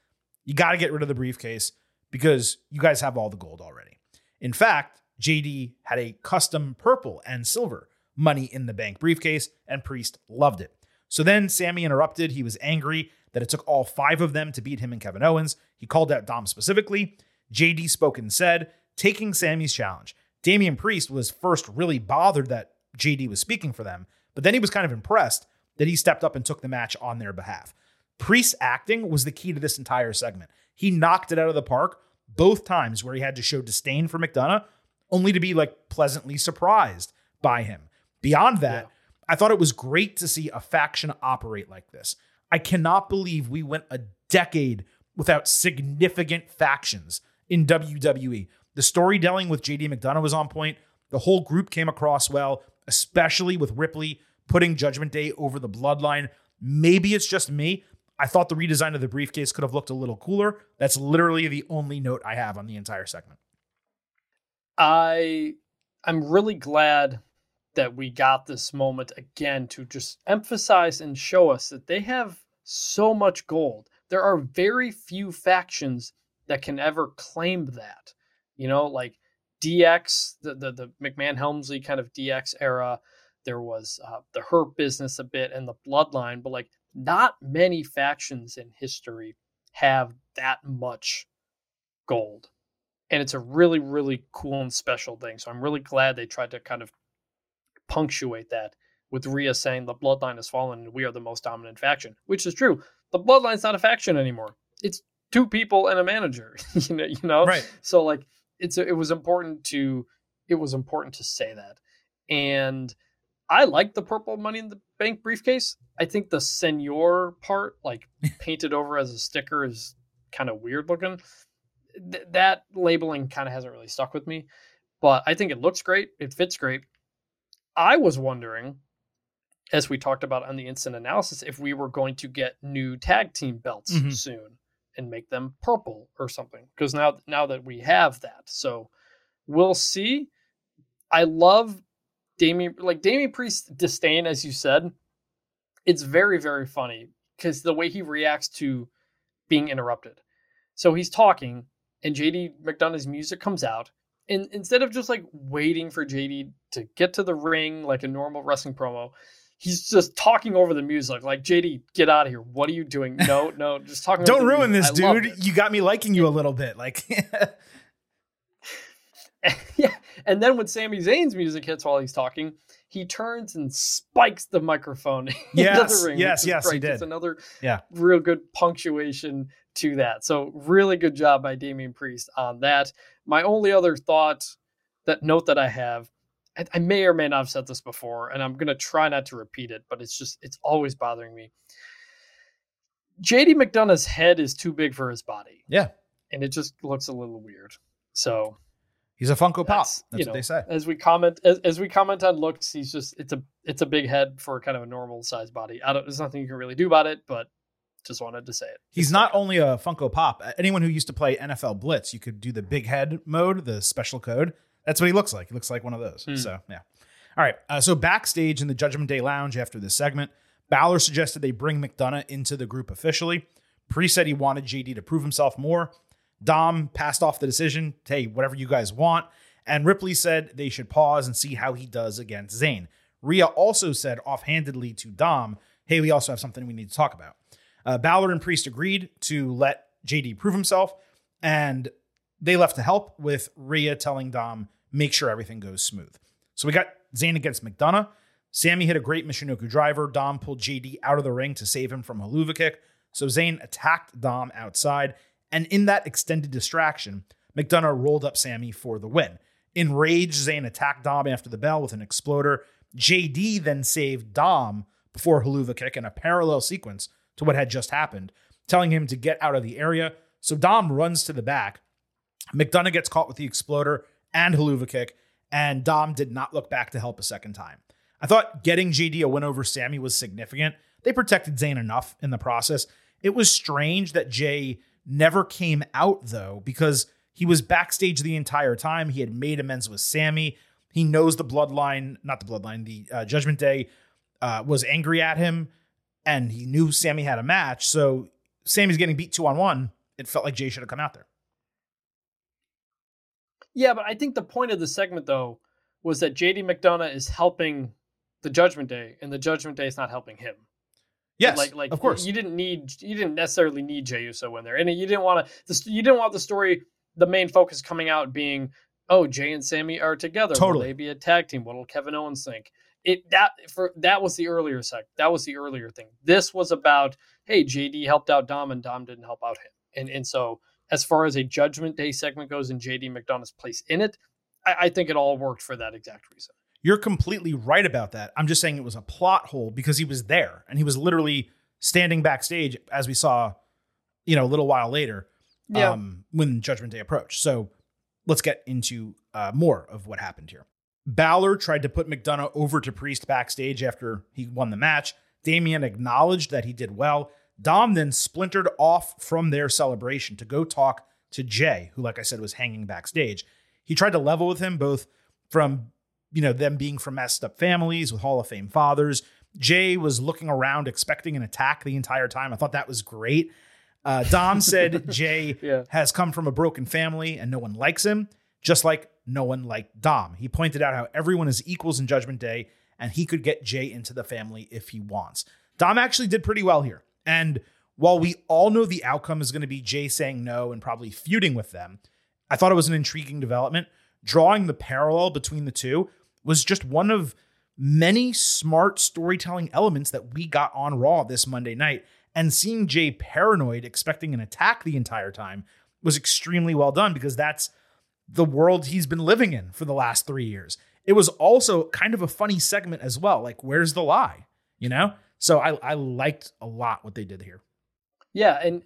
You got to get rid of the briefcase because you guys have all the gold already. In fact, JD had a custom purple and silver money in the bank briefcase, and Priest loved it. So then Sami interrupted. He was angry that it took all five of them to beat him and Kevin Owens. He called out Dom specifically. JD spoke and said, taking Sami's challenge. Damian Priest was first really bothered that JD was speaking for them, but then he was kind of impressed that he stepped up and took the match on their behalf. Priest's acting was the key to this entire segment. He knocked it out of the park both times where he had to show disdain for McDonagh, only to be like pleasantly surprised by him. Beyond that, yeah. I thought it was great to see a faction operate like this. I cannot believe we went a decade without significant factions in WWE. The storytelling with JD McDonagh was on point. The whole group came across well, especially with Ripley putting Judgment Day over the bloodline. Maybe it's just me. I thought the redesign of the briefcase could have looked a little cooler. That's literally the only note I have on the entire segment. I I'm really glad that we got this moment again to just emphasize and show us that they have so much gold. There are very few factions that can ever claim that. You know, like DX, the the, the McMahon Helmsley kind of DX era. There was uh, the Hurt business a bit and the Bloodline, but like not many factions in history have that much gold. And it's a really, really cool and special thing. So I'm really glad they tried to kind of punctuate that with Rhea saying the bloodline has fallen and we are the most dominant faction, which is true. The bloodline's not a faction anymore. It's two people and a manager. you know, you know? Right. So like it's it was important to it was important to say that. And I like the purple money in the bank briefcase. I think the senor part, like painted over as a sticker, is kind of weird looking. Th- that labeling kind of hasn't really stuck with me, but I think it looks great. It fits great. I was wondering, as we talked about on the instant analysis, if we were going to get new tag team belts mm-hmm. soon and make them purple or something. Because now, now that we have that, so we'll see. I love Damian, like Damian Priest disdain, as you said. It's very, very funny because the way he reacts to being interrupted. So he's talking, and JD McDonagh's music comes out, and instead of just like waiting for JD to get to the ring like a normal wrestling promo, he's just talking over the music like JD, get out of here. What are you doing? No, no, just talking. Don't ruin music. this, dude. You got me liking you a little bit, like. yeah, and then when Sami Zayn's music hits while he's talking, he turns and spikes the microphone yes, into the ring. Yes, yes, great. he did. It's another yeah. real good punctuation to that. So really good job by Damian Priest on that. My only other thought, that note that I have, I, I may or may not have said this before, and I'm gonna try not to repeat it, but it's just it's always bothering me. JD McDonagh's head is too big for his body. Yeah. And it just looks a little weird. So He's a Funko Pop. That's, That's what know, they say. As we comment, as, as, we comment on looks, he's just it's a it's a big head for kind of a normal size body. I don't. There's nothing you can really do about it, but just wanted to say it. He's not only a Funko Pop. Anyone who used to play NFL Blitz, you could do the big head mode, the special code. That's what he looks like. He looks like one of those. Hmm. So yeah. All right. Uh, so backstage in the Judgment Day Lounge after this segment, Balor suggested they bring McDonagh into the group officially. Priest said he wanted JD to prove himself more. Dom passed off the decision, hey, whatever you guys want. And Ripley said they should pause and see how he does against Zayn. Rhea also said offhandedly to Dom, hey, we also have something we need to talk about. Uh, and Priest agreed to let JD prove himself, and they left to help with Rhea telling Dom, make sure everything goes smooth. So we got Zayn against McDonagh. Sami hit a great Michinoku driver. Dom pulled JD out of the ring to save him from a Helluva kick. So Zayn attacked Dom outside, and in that extended distraction, McDonagh rolled up Sami for the win. Enraged, Zayn attacked Dom after the bell with an exploder. JD then saved Dom before Helluva kick in a parallel sequence to what had just happened, telling him to get out of the area. So Dom runs to the back. McDonagh gets caught with the exploder and Helluva kick, and Dom did not look back to help a second time. I thought getting JD a win over Sami was significant. They protected Zayn enough in the process. It was strange that Jey never came out though, because he was backstage the entire time. He had made amends with Sami. He knows the bloodline, not the bloodline, the uh, Judgment Day uh, was angry at him, and he knew Sami had a match. So Sami's getting beat two on one. It felt like Jey should have come out there. Yeah, but I think the point of the segment though was that JD McDonagh is helping the Judgment Day, and the Judgment Day is not helping him. Yes, like like of course. you didn't need you didn't necessarily need Jey Uso in there, and you didn't want to you didn't want the story the main focus coming out being oh Jey and Sami are together. Totally. Will they be a tag team? What'll Kevin Owens think? It that for that was the earlier sec. That was the earlier thing. This was about hey JD helped out Dom and Dom didn't help out him, and and so as far as a Judgment Day segment goes and JD McDonagh's place in it, I, I think it all worked for that exact reason. You're completely right about that. I'm just saying it was a plot hole because he was there and he was literally standing backstage as we saw, you know, a little while later Yeah. um, when Judgment Day approached. So let's get into uh, more of what happened here. Balor tried to put McDonagh over to Priest backstage after he won the match. Damian acknowledged that he did well. Dom then splintered off from their celebration to go talk to Jey, who, like I said, was hanging backstage. He tried to level with him, both from you know them being from messed up families with Hall of Fame fathers. Jey was looking around, expecting an attack the entire time. I thought that was great. Uh, Dom said Jey Yeah. has come from a broken family and no one likes him, just like no one liked Dom. He pointed out how everyone is equals in Judgment Day, and he could get Jey into the family if he wants. Dom actually did pretty well here. And while we all know the outcome is going to be Jey saying no and probably feuding with them, I thought it was an intriguing development. Drawing the parallel between the two was just one of many smart storytelling elements that we got on Raw this Monday night. And seeing Jey paranoid, expecting an attack the entire time, was extremely well done because that's the world he's been living in for the last three years. It was also kind of a funny segment as well. Like, where's the lie? You know? So I, I liked a lot what they did here. Yeah, and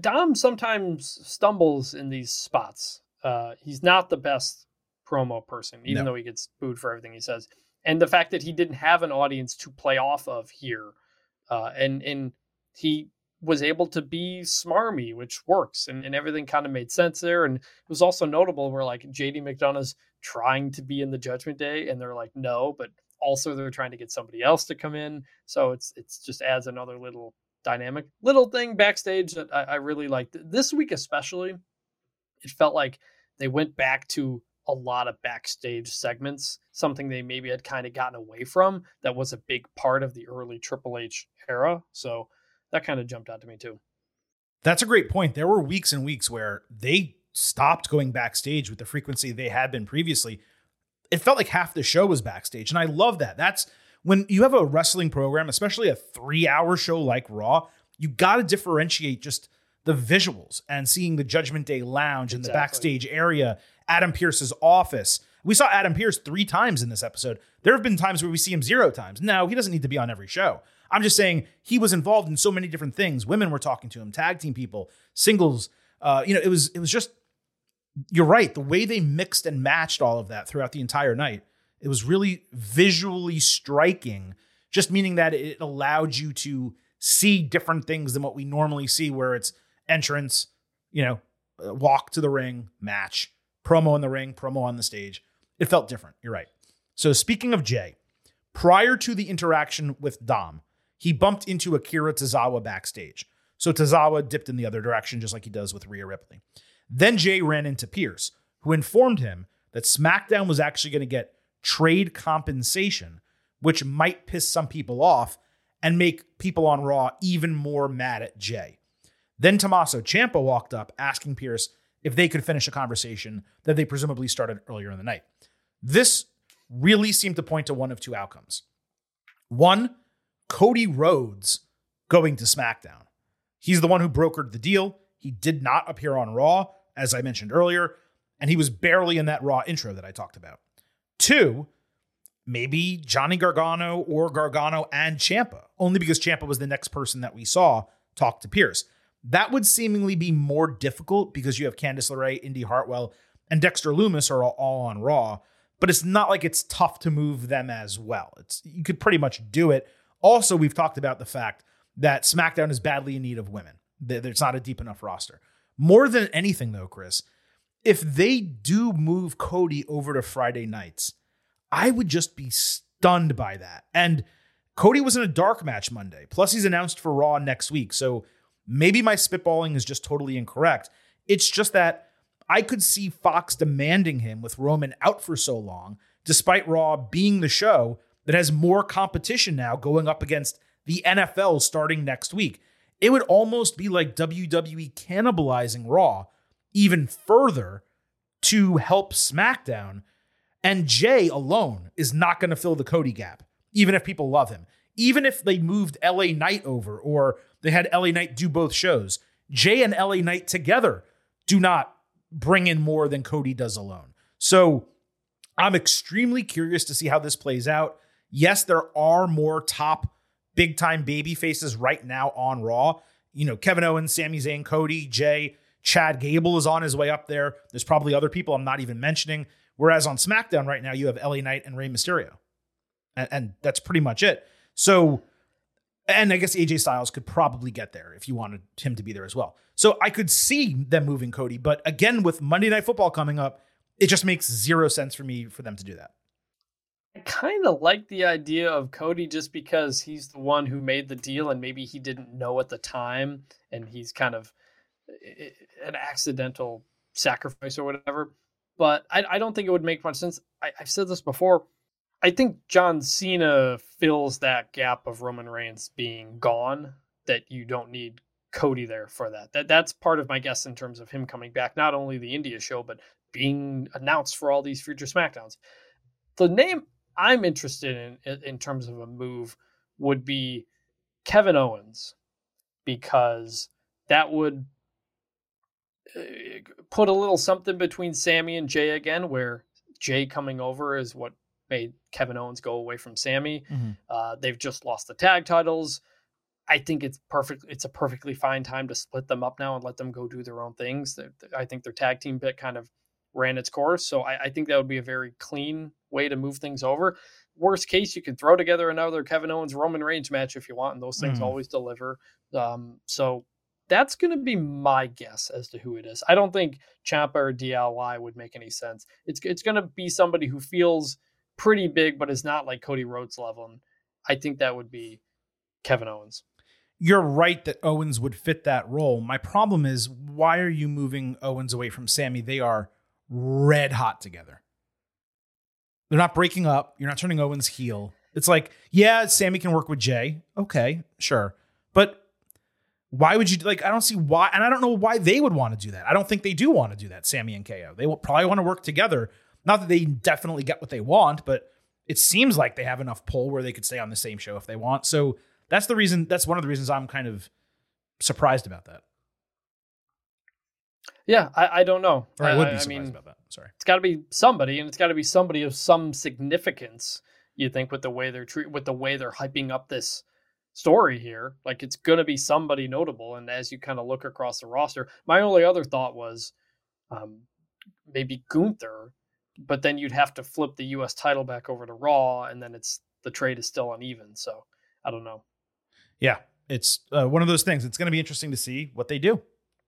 Dom sometimes stumbles in these spots. Uh, he's not the best promo person, even No. though he gets booed for everything he says. And the fact that he didn't have an audience to play off of here, uh, and and he was able to be smarmy, which works, and, and everything kind of made sense there. And it was also notable where like JD McDonagh's trying to be in the Judgment Day, and they're like no, but also they're trying to get somebody else to come in. So it's it's just adds another little dynamic little thing backstage that I, I really liked this week especially it felt like they went back to a lot of backstage segments something they maybe had kind of gotten away from that was a big part of the early triple h era so that kind of jumped out to me too That's a great point. There were weeks and weeks where they stopped going backstage with the frequency they had been previously. It felt like half the show was backstage. And I love that. That's when you have a wrestling program, especially a three hour show like Raw, you got to differentiate just the visuals and seeing the Judgment Day lounge and the backstage area, Adam Pearce's office. We saw Adam Pierce three times in this episode. There have been times where we see him zero times. No, he doesn't need to be on every show. I'm just saying he was involved in so many different things. Women were talking to him, tag team people, singles. Uh, you know, it was it was just you're right. The way they mixed and matched all of that throughout the entire night, it was really visually striking. Just meaning that it allowed you to see different things than what we normally see, where it's entrance, you know, uh, walk to the ring, match, promo in the ring, promo on the stage. It felt different. You're right. So speaking of Jey, prior to the interaction with Dom, he bumped into Akira Tozawa backstage. So Tozawa dipped in the other direction, just like he does with Rhea Ripley. Then Jey ran into Pearce, who informed him that SmackDown was actually going to get trade compensation, which might piss some people off and make people on Raw even more mad at Jey. Then Tommaso Ciampa walked up asking Pearce if they could finish a conversation that they presumably started earlier in the night. This really seemed to point to one of two outcomes. One, Cody Rhodes going to SmackDown. He's the one who brokered the deal. He did not appear on Raw, as I mentioned earlier, and he was barely in that Raw intro that I talked about. Two, maybe Johnny Gargano or Gargano and Ciampa, only because Ciampa was the next person that we saw talk to Pearce. That would seemingly be more difficult because you have Candice LeRae, Indi Hartwell, and Dexter Lumis are all, on Raw. But it's not like it's tough to move them as well. It's you could pretty much do it. Also, we've talked about the fact that SmackDown is badly in need of women. There's not a deep enough roster. More than anything, though, Chris, if they do move Cody over to Friday nights, I would just be stunned by that. And Cody was in a dark match Monday. Plus, he's announced for Raw next week. So maybe my spitballing is just totally incorrect. It's just that I could see Fox demanding him with Roman out for so long, despite Raw being the show that has more competition now going up against the NFL starting next week. It would almost be like WWE cannibalizing Raw even further to help SmackDown. And Jey alone is not going to fill the Cody gap, even if people love him. Even if they moved LA Knight over or they had LA Knight do both shows, Jey and LA Knight together do not bring in more than Cody does alone. So I'm extremely curious to see how this plays out. Yes, there are more top big time baby faces right now on Raw. You know, Kevin Owens, Sami Zayn, Cody, Jey, Chad Gable is on his way up there. There's probably other people I'm not even mentioning. Whereas on SmackDown right now, you have LA Knight and Rey Mysterio. And, and that's pretty much it. So, and I guess AJ Styles could probably get there if you wanted him to be there as well. So I could see them moving Cody. But again, with Monday Night Football coming up, it just makes zero sense for me for them to do that. I kind of like the idea of Cody just because he's the one who made the deal and maybe he didn't know at the time and he's kind of an accidental sacrifice or whatever. But I, I don't think it would make much sense. I, I've said this before. I think John Cena fills that gap of Roman Reigns being gone that you don't need Cody there for that. That that's part of my guess in terms of him coming back, not only the India show, but being announced for all these future SmackDowns. The name I'm interested in in terms of a move would be Kevin Owens because that would uh, put a little something between Sami and Jey again, where Jey coming over is what made Kevin Owens go away from Sami. Mm-hmm. Uh, they've just lost the tag titles. I think it's perfect. It's a perfectly fine time to split them up now and let them go do their own things. I think their tag team bit kind of ran its course. So I, I, think that would be a very clean way to move things over. Worst case, you can throw together another Kevin Owens Roman Reigns match if you want, and those things mm. always deliver. Um, so that's going to be my guess as to who it is. I don't think Ciampa or DIY would make any sense. It's it's going to be somebody who feels pretty big, but is not like Cody Rhodes level. And I think that would be Kevin Owens. You're right that Owens would fit that role. My problem is why are you moving Owens away from Sami? They are red hot together. They're not breaking up. You're not turning Owens heel. It's like, yeah, Sami can work with Jey. Okay, sure. But why would you like? I don't see why, and I don't know why they would want to do that. I don't think they do want to do that, Sami and KO. They will probably want to work together. Not that they definitely get what they want, but it seems like they have enough pull where they could stay on the same show if they want. So that's the reason. That's one of the reasons I'm kind of surprised about that. Yeah, I, I don't know. Or I would be surprised I mean, about that. Sorry. It's got to be somebody, and it's got to be somebody of some significance. You think with the way they're treat, with the way they're hyping up this story here, like it's going to be somebody notable. And as you kind of look across the roster, my only other thought was um, maybe Gunther, but then you'd have to flip the U.S. title back over to Raw, and then it's the trade is still uneven. So I don't know. Yeah, it's uh, one of those things. It's going to be interesting to see what they do.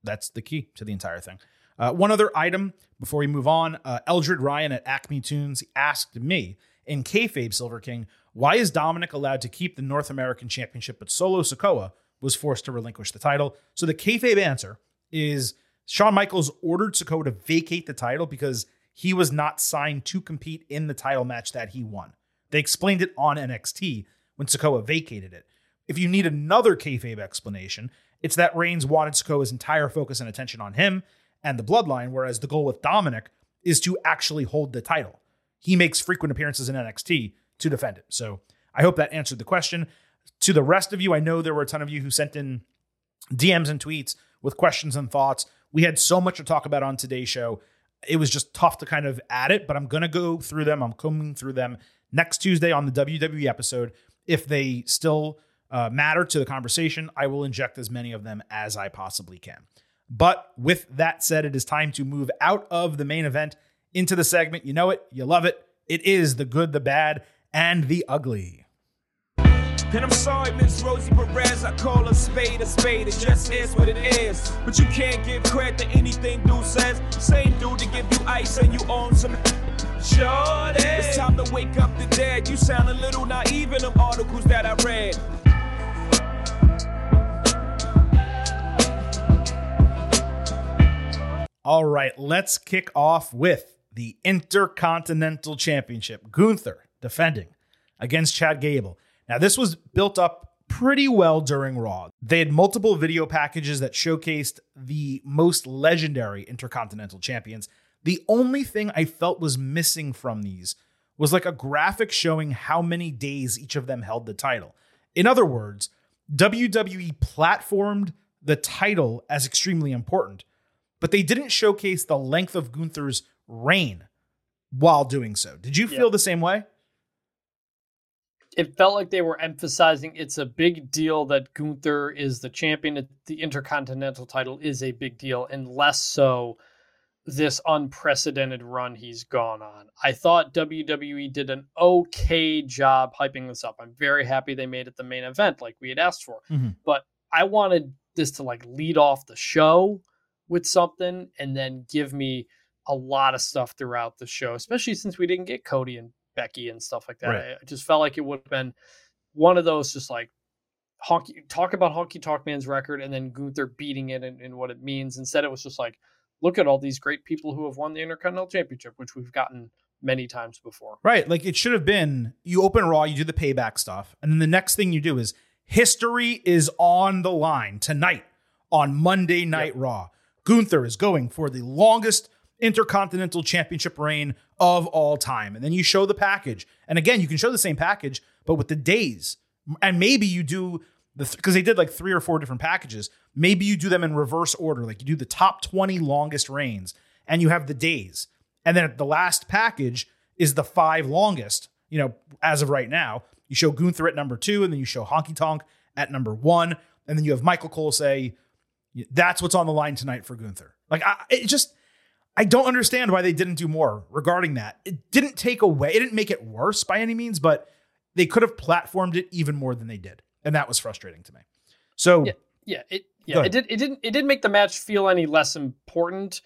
That's the key to the entire thing. Uh, one other item before we move on uh, Eldred Ryan at Acme Tunes asked me in kayfabe Silver King, why is Dominic allowed to keep the North American Championship but Solo Sikoa was forced to relinquish the title. So the kayfabe answer is Shawn Michaels ordered Sikoa to vacate the title because he was not signed to compete in the title match that he won. They explained it on NXT when Sikoa vacated it. If you need another kayfabe explanation, it's that Reigns wanted Sikoa's entire focus and attention on him and the bloodline, whereas the goal with Dominic is to actually hold the title. He makes frequent appearances in NXT to defend it. So I hope that answered the question. To the rest of you, I know there were a ton of you who sent in DMs and tweets with questions and thoughts. We had so much to talk about on today's show. It was just tough to kind of add it, but I'm going to go through them. I'm combing through them next Tuesday on the WWE episode. If they still uh, matter to the conversation, I will inject as many of them as I possibly can. But with that said, it is time to move out of the main event into the segment. You know it, you love it. It is the good, the bad, and the ugly. And I'm sorry, Miss Rosie Perez, I call a spade a spade, it just is what it is. But you can't give credit to anything dude says. Same dude to give you ice and you own some. Sure, it's time to wake up the dead. You sound a little naive in them articles that I read. All right, let's kick off with the Intercontinental Championship. Gunther defending against Chad Gable. Now, this was built up pretty well during Raw. They had multiple video packages that showcased the most legendary Intercontinental champions. The only thing I felt was missing from these was like a graphic showing how many days each of them held the title. In other words, WWE platformed the title as extremely important, but they didn't showcase the length of Gunther's reign while doing so. Did you feel the same way? It felt like they were emphasizing it's a big deal that Gunther is the champion. The Intercontinental title is a big deal, and less so this unprecedented run he's gone on. I thought WWE did an okay job hyping this up. I'm very happy they made it the main event like we had asked for. Mhm. But I wanted this to like lead off the show with something and then give me a lot of stuff throughout the show, especially since we didn't get Cody and Becky and stuff like that. Right. I just felt like it would have been one of those just like honky tonk about Honky Tonk Man's record and then Gunther beating it and, and what it means. Instead, it was just like, look at all these great people who have won the Intercontinental Championship, which we've gotten many times before. Right. Like it should have been you open Raw, you do the payback stuff, and then the next thing you do is history is on the line tonight on Monday Night Raw. Gunther is going for the longest Intercontinental Championship reign of all time. And then you show the package. And again, you can show the same package, but with the days. And maybe you do the because they did like three or four different packages. Maybe you do them in reverse order. Like you do the top 20 longest reigns and you have the days. And then the last package is the five longest, you know, as of right now. You show Gunther at number two, and then you show Honky Tonk at number one. And then you have Michael Cole say, that's what's on the line tonight for Gunther. Like, I, it just, I don't understand why they didn't do more regarding that. It didn't take away, it didn't make it worse by any means, but they could have platformed it even more than they did. And that was frustrating to me. So, Yeah, yeah, it yeah, it did it didn't it didn't make the match feel any less important.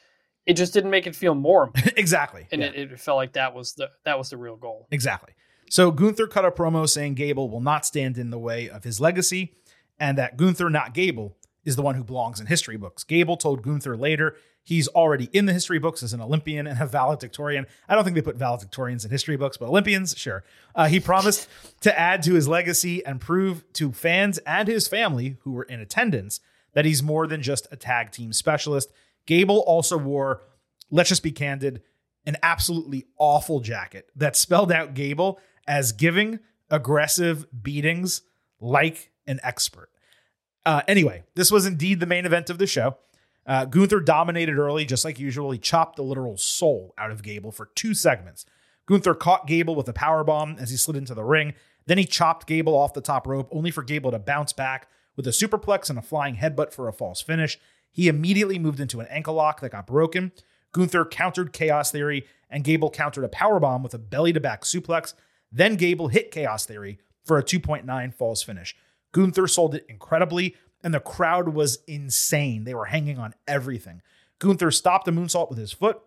It just didn't make it feel more important. exactly. And Yeah. it, it felt like that was the that was the real goal. Exactly. So Gunther cut a promo saying Gable will not stand in the way of his legacy, and that Gunther, not Gable, is the one who belongs in history books. Gable told Gunther later he's already in the history books as an Olympian and a valedictorian. I don't think they put valedictorians in history books, but Olympians, sure. Uh, he promised to add to his legacy and prove to fans and his family who were in attendance that he's more than just a tag team specialist. Gable also wore, let's just be candid, an absolutely awful jacket that spelled out Gable as giving aggressive beatings like an expert. Uh, anyway, this was indeed the main event of the show. Uh, Gunther dominated early, just like usual. He chopped the literal soul out of Gable for two segments. Gunther caught Gable with a power bomb as he slid into the ring. Then he chopped Gable off the top rope, only for Gable to bounce back with a superplex and a flying headbutt for a false finish. He immediately moved into an ankle lock that got broken. Gunther countered Chaos Theory, and Gable countered a power bomb with a belly to back suplex. Then Gable hit Chaos Theory for a 2.9 false finish. Gunther sold it incredibly, and the crowd was insane. They were hanging on everything. Gunther stopped the moonsault with his foot,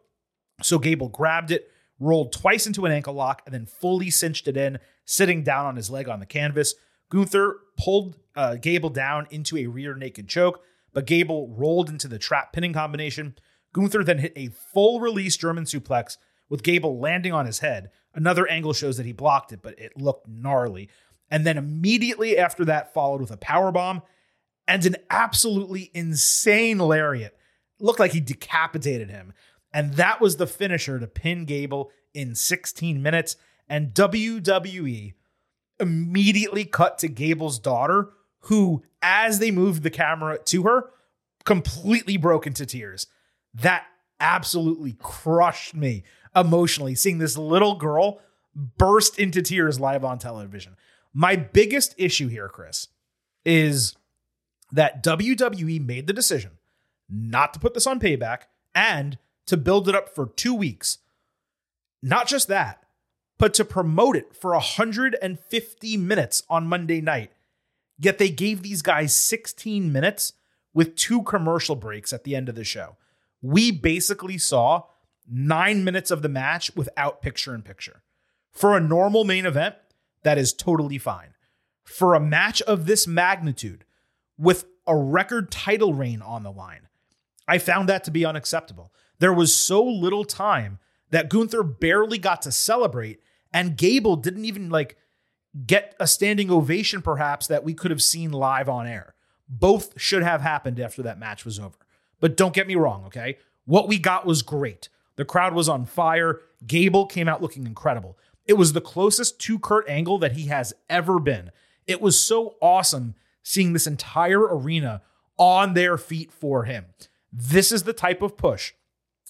so Gable grabbed it, rolled twice into an ankle lock, and then fully cinched it in, sitting down on his leg on the canvas. Gunther pulled uh, Gable down into a rear naked choke, but Gable rolled into the trap pinning combination. Gunther then hit a full release German suplex with Gable landing on his head. Another angle shows that he blocked it, but it looked gnarly. And then immediately after that, followed with a power bomb and an absolutely insane lariat. Looked like he decapitated him. And that was the finisher to pin Gable in 16 minutes. And WWE immediately cut to Gable's daughter, who, as they moved the camera to her, completely broke into tears. That absolutely crushed me emotionally, seeing this little girl burst into tears live on television. My biggest issue here, Chris, is that WWE made the decision not to put this on payback and to build it up for two weeks. Not just that, but to promote it for 150 minutes on Monday night. Yet they gave these guys 16 minutes with two commercial breaks at the end of the show. We basically saw nine minutes of the match without picture in picture. For a normal main event, that is totally fine. For a match of this magnitude, with a record title reign on the line, I found that to be unacceptable. There was so little time that Gunther barely got to celebrate, and Gable didn't even like get a standing ovation, perhaps, that we could have seen live on air. Both should have happened after that match was over. But don't get me wrong, okay? What we got was great. The crowd was on fire. Gable came out looking incredible. It was the closest to Kurt Angle that he has ever been. It was so awesome seeing this entire arena on their feet for him. This is the type of push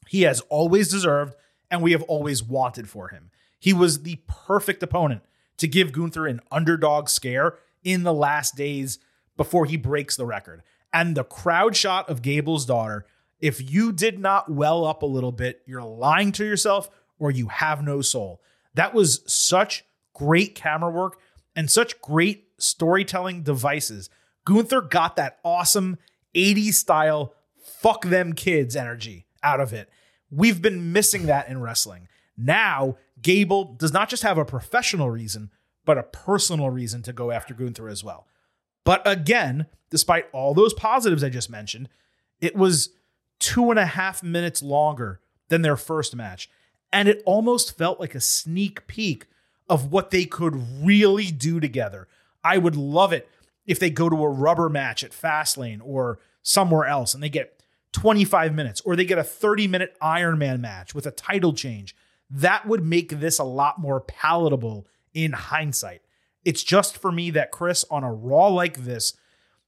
he has always deserved and we have always wanted for him. He was the perfect opponent to give Gunther an underdog scare in the last days before he breaks the record. And the crowd shot of Gable's daughter, if you did not well up a little bit, you're lying to yourself or you have no soul. That was such great camera work and such great storytelling devices. Gunther got that awesome 80s style fuck them kids energy out of it. We've been missing that in wrestling. Now, Gable does not just have a professional reason, but a personal reason to go after Gunther as well. But again, despite all those positives I just mentioned, it was two and a half minutes longer than their first match. And it almost felt like a sneak peek of what they could really do together. I would love it if they go to a rubber match at Fastlane or somewhere else and they get 25 minutes or they get a 30 minute Iron Man match with a title change. That would make this a lot more palatable in hindsight. It's just for me that Chris, on a Raw like this,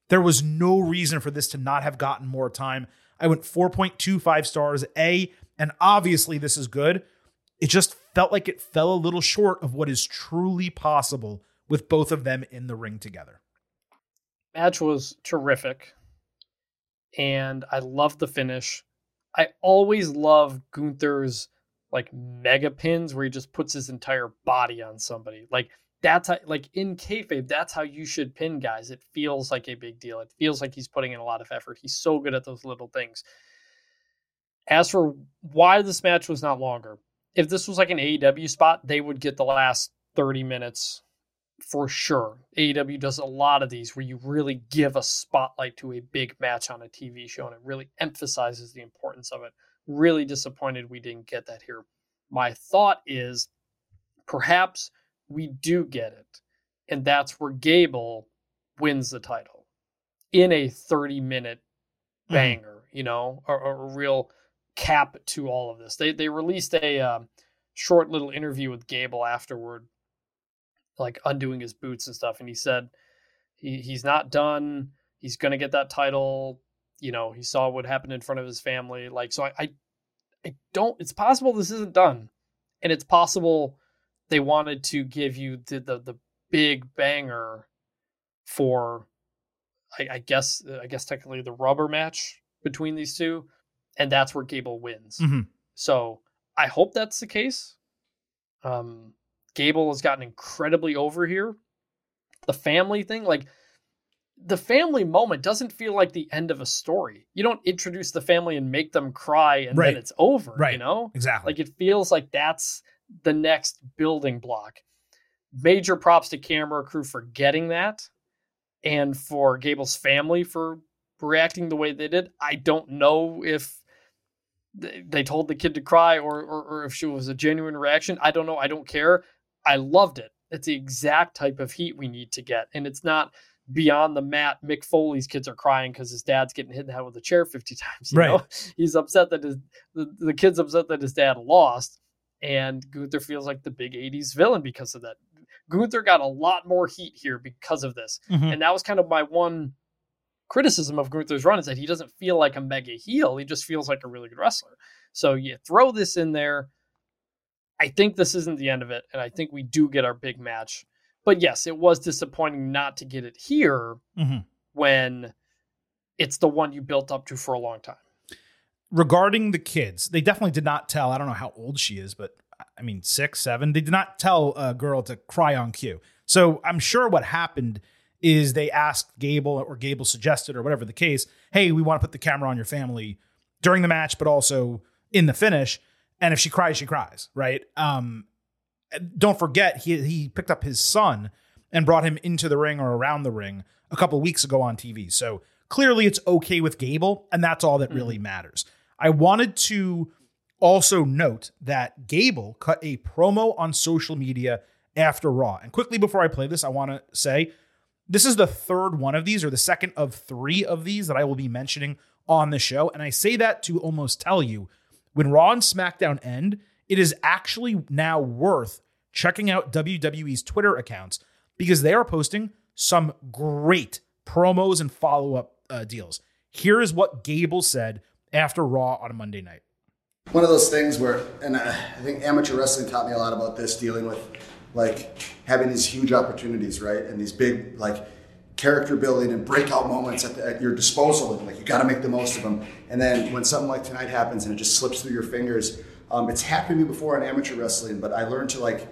there was no reason for this to not have gotten more time. I went 4.25 stars A, and obviously this is good. It just felt like it fell a little short of what is truly possible with both of them in the ring together. Match was terrific and I love the finish. I always love Gunther's like mega pins where he just puts his entire body on somebody. Like that's how, like in kayfabe, that's how you should pin guys. It feels like a big deal. It feels like he's putting in a lot of effort. He's so good at those little things. As for why this match was not longer, if this was like an AEW spot, they would get the last 30 minutes for sure. AEW does a lot of these where you really give a spotlight to a big match on a TV show and it really emphasizes the importance of it. Really disappointed we didn't get that here. My thought is perhaps we do get it, and that's where Gable wins the title in a 30 minute mm-hmm. banger, mm-hmm. you know, or a, real cap to all of this. They they released a um, short little interview with Gable afterward like undoing his boots and stuff. And he said he he's not done. He's gonna get that title. You know, he saw what happened in front of his family. Like, so I, I, I don't. It's possible this isn't done, and it's possible they wanted to give you the the, the big banger for, I, I guess, I guess technically the rubber match between these two, and that's where Gable wins. Mm-hmm. So I hope that's the case. Um, Gable has gotten incredibly over here. The family thing, like the family moment doesn't feel like the end of a story. You don't introduce the family and make them cry and right. then it's over. Right. You know? Exactly. Like it feels like that's the next building block. major props to camera crew for getting that and for Gable's family for reacting the way they did. I don't know if they told the kid to cry or, or, or if she was a genuine reaction. I don't know. I don't care. I loved it. It's the exact type of heat we need to get. And it's not beyond the mat. Mick Foley's kids are crying because his dad's getting hit in the head with a chair 50 times. You Right. know? He's upset that his, the, the kid's upset that his dad lost. And Gunther feels like the big 80s villain because of that. Gunther got a lot more heat here because of this. Mhm. And that was kind of my one criticism of Gunther's run is that he doesn't feel like a mega heel. He just feels like a really good wrestler. So you throw this in there. I think this isn't the end of it, and I think we do get our big match. But yes, it was disappointing not to get it here Mhm. when it's the one you built up to for a long time. regarding the kids, they definitely did not tell. I don't know how old she is, but I mean, six, seven. They did not tell a girl to cry on cue. So I'm sure what happened is they asked Gable or Gable suggested or whatever the case, hey, we want to put the camera on your family during the match, but also in the finish. And if she cries, she cries, right? Um, don't forget he he picked up his son and brought him into the ring or around the ring a couple weeks ago on TV. So clearly it's okay with Gable, and that's all that really matters. I wanted to also note that Gable cut a promo on social media after Raw. And quickly before I play this, I want to say this is the third one of these, or the second of three of these that I will be mentioning on the show. And I say that to almost tell you when Raw and SmackDown end, it is actually now worth checking out WWE's Twitter accounts because they are posting some great promos and follow up uh, deals. Here is what Gable said after Raw on a Monday night. one of those things where, and uh, I think amateur wrestling taught me a lot about this, dealing with like having these huge opportunities, right, and these big like character building and breakout moments at, the, at your disposal, and like you got to make the most of them. And then when something like tonight happens and it just slips through your fingers, um, it's happened to me before in amateur wrestling, but I learned to like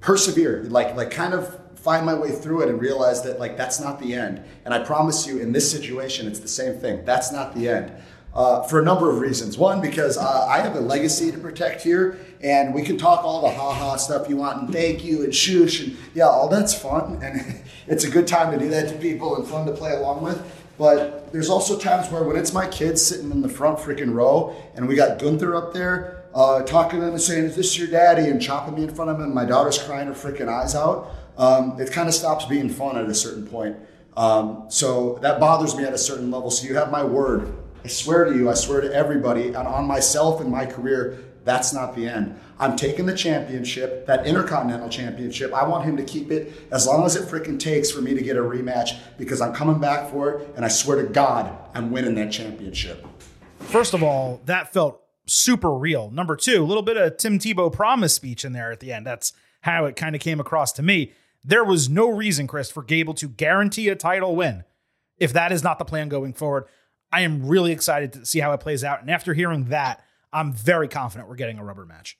persevere, like like kind of find my way through it and realize that like that's not the end. And I promise you, in this situation, it's the same thing. That's not the end. Uh, for a number of reasons. One, because uh, I have a legacy to protect here, and we can talk all the ha ha stuff you want, and thank you, and shush, and yeah, all that's fun, and it's a good time to do that to people and fun to play along with. But there's also times where when it's my kids sitting in the front freaking row, and we got Gunther up there uh, talking to them and saying, "Is this your daddy?" and chopping me in front of him, and my daughter's crying her freaking eyes out. Um, it kind of stops being fun at a certain point. Um, so that bothers me at a certain level. So you have my word. I swear to you, I swear to everybody, and on myself and my career, that's not the end. I'm taking the championship, that Intercontinental Championship. I want him to keep it as long as it freaking takes for me to get a rematch because I'm coming back for it, and I swear to God, I'm winning that championship. First of all, that felt super real. Number two, a little bit of Tim Tebow promise speech in there at the end. That's how it kind of came across to me. There was no reason, Chris, for Gable to guarantee a title win if that is not the plan going forward. I am really excited to see how it plays out. And after hearing that, I'm very confident we're getting a rubber match.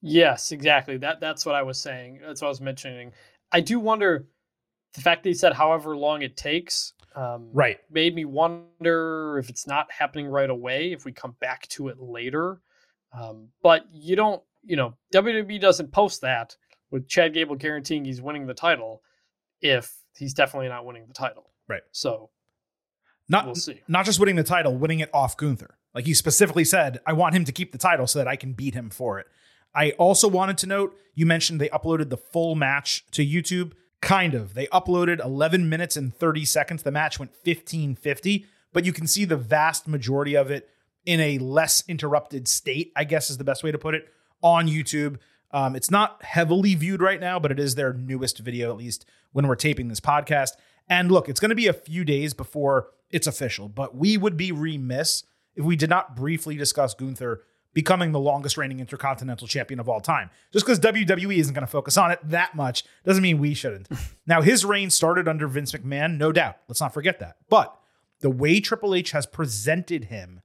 Yes, exactly. That that's what I was saying. That's what I was mentioning. I do wonder the fact that he said however long it takes. Um, Right. Made me wonder if it's not happening right away, if we come back to it later. Um, but you don't, you know, WWE doesn't post that with Chad Gable guaranteeing he's winning the title if he's definitely not winning the title. Right. So Not We'll see. not just winning the title, winning it off Gunther. Like he specifically said, I want him to keep the title so that I can beat him for it. I also wanted to note you mentioned they uploaded the full match to YouTube. Kind of. They uploaded 11 minutes and 30 seconds. The match went 1550, but you can see the vast majority of it in a less interrupted state, I guess is the best way to put it, on YouTube. Um, it's not heavily viewed right now, but it is their newest video, at least when we're taping this podcast. And look, it's going to be a few days before it's official, but we would be remiss if we did not briefly discuss Gunther becoming the longest reigning intercontinental champion of all time. Just because WWE isn't going to focus on it that much doesn't mean we shouldn't. now, his reign started under Vince McMahon, no doubt. Let's not forget that. But the way Triple H has presented him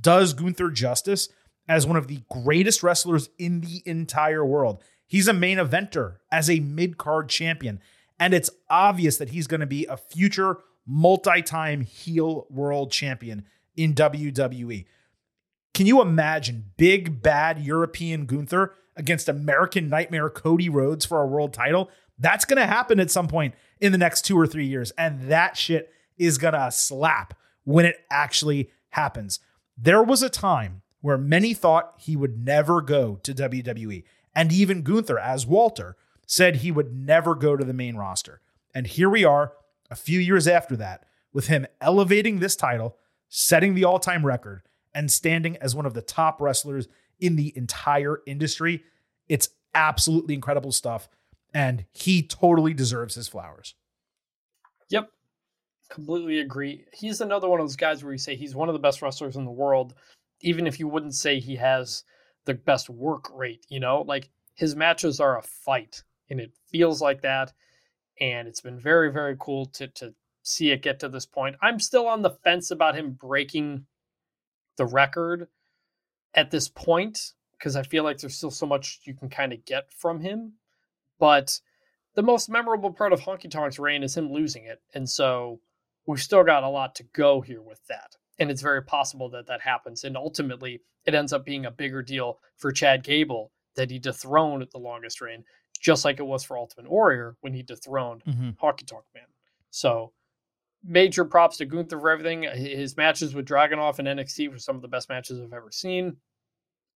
does Gunther justice as one of the greatest wrestlers in the entire world. He's a main eventer as a mid card champion. And it's obvious that he's going to be a future multi time heel world champion in WWE. Can you imagine big bad European Gunther against American Nightmare Cody Rhodes for a world title. That's going to happen at some point in the next two or three years. And that shit is going to slap when it actually happens. There was a time where many thought he would never go to WWE. And even Gunther, as Walter, said he would never go to the main roster. And here we are, a few years after that, with him elevating this title, setting the all time record, and standing as one of the top wrestlers in the entire industry. It's absolutely incredible stuff. And he totally deserves his flowers. Yep. Completely agree. He's another one of those guys where you say he's one of the best wrestlers in the world, even if you wouldn't say he has the best work rate, you know? Like his matches are a fight and it feels like that. And it's been very, very cool to to see it get to this point. I'm still on the fence about him breaking the record at this point because I feel like there's still so much you can kind of get from him. But the most memorable part of Honky Tonk's reign is him losing it. And so we've still got a lot to go here with that. And it's very possible that that happens. And ultimately, it ends up being a bigger deal for Chad Gable that he dethroned the longest reign, just like it was for Ultimate Warrior when he dethroned Mm-hmm. Honky Tonk Man. So major props to Gunther for everything. His matches with Dragunov and NXT were some of the best matches I've ever seen.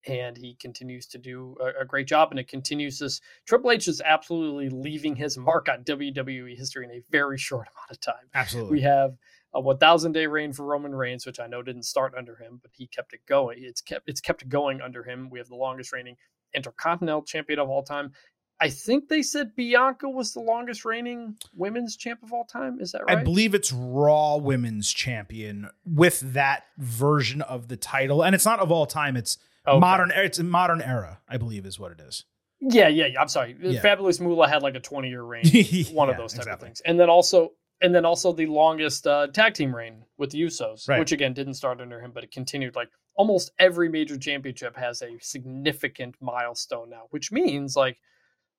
And he continues to do a, a great job, and it continues this. Triple H is absolutely leaving his mark on WWE history in a very short amount of time. Absolutely. We have a 1,000 day reign for Roman Reigns, which I know didn't start under him, but he kept it going. It's kept it's kept going under him. We have the longest reigning Intercontinental Champion of all time. I think they said Bianca was the longest reigning women's champ of all time. Is that right? I believe it's Raw Women's Champion with that version of the title, and it's not of all time. It's Okay. modern. It's a modern era, I believe, is what it is. Yeah, yeah, yeah. I'm sorry. Yeah. Fabulous Moolah had like a 20 year reign, one of those type exactly. of things. And then also, and then also the longest uh, tag team reign with the Usos, Right. which again didn't start under him, but it continued. Like almost every major championship has a significant milestone now, which means like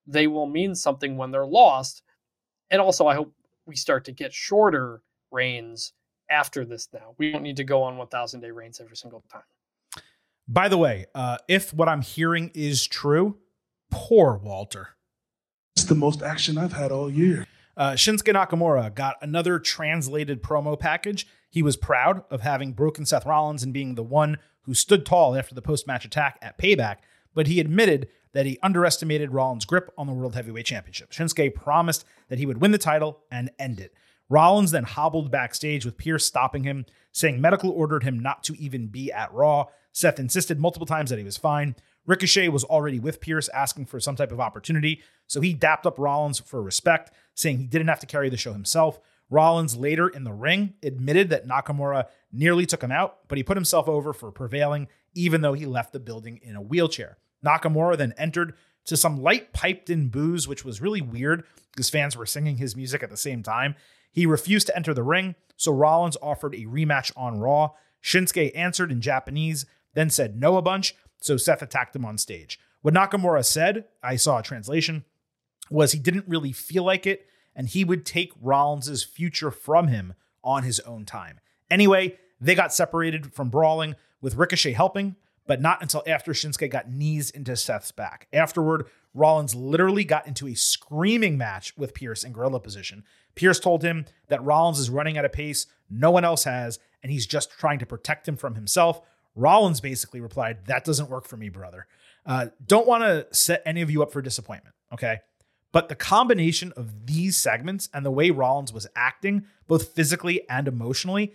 they will mean something when they're lost. And also, I hope we start to get shorter reigns after this. Now we don't need to go on 1,000 day reigns every single time. By the way, uh, if what I'm hearing is true, poor Walter. It's the most action I've had all year. Uh, Shinsuke Nakamura got another translated promo package. He was proud of having broken Seth Rollins and being the one who stood tall after the post match attack at Payback, but he admitted that he underestimated Rollins' grip on the World Heavyweight Championship. Shinsuke promised that he would win the title and end it. Rollins then hobbled backstage with Pearce stopping him, saying medical ordered him not to even be at Raw. Seth insisted multiple times that he was fine. Ricochet was already with Pearce asking for some type of opportunity, so he dapped up Rollins for respect, saying he didn't have to carry the show himself. Rollins later in the ring admitted that Nakamura nearly took him out, but he put himself over for prevailing, even though he left the building in a wheelchair. Nakamura then entered to some light piped in boos, which was really weird because fans were singing his music at the same time. He refused to enter the ring, so Rollins offered a rematch on Raw. Shinsuke answered in Japanese, then said no a bunch, so Seth attacked him on stage. What Nakamura said, I saw a translation, was he didn't really feel like it, and he would take Rollins' future from him on his own time. Anyway, they got separated from brawling, with Ricochet helping, but not until after Shinsuke got knees into Seth's back. Afterward, Rollins literally got into a screaming match with Pearce in gorilla position. Pearce told him that Rollins is running at a pace no one else has, and he's just trying to protect him from himself. Rollins basically replied, That doesn't work for me, brother. Uh, don't want to set any of you up for disappointment, okay? But the combination of these segments and the way Rollins was acting, both physically and emotionally,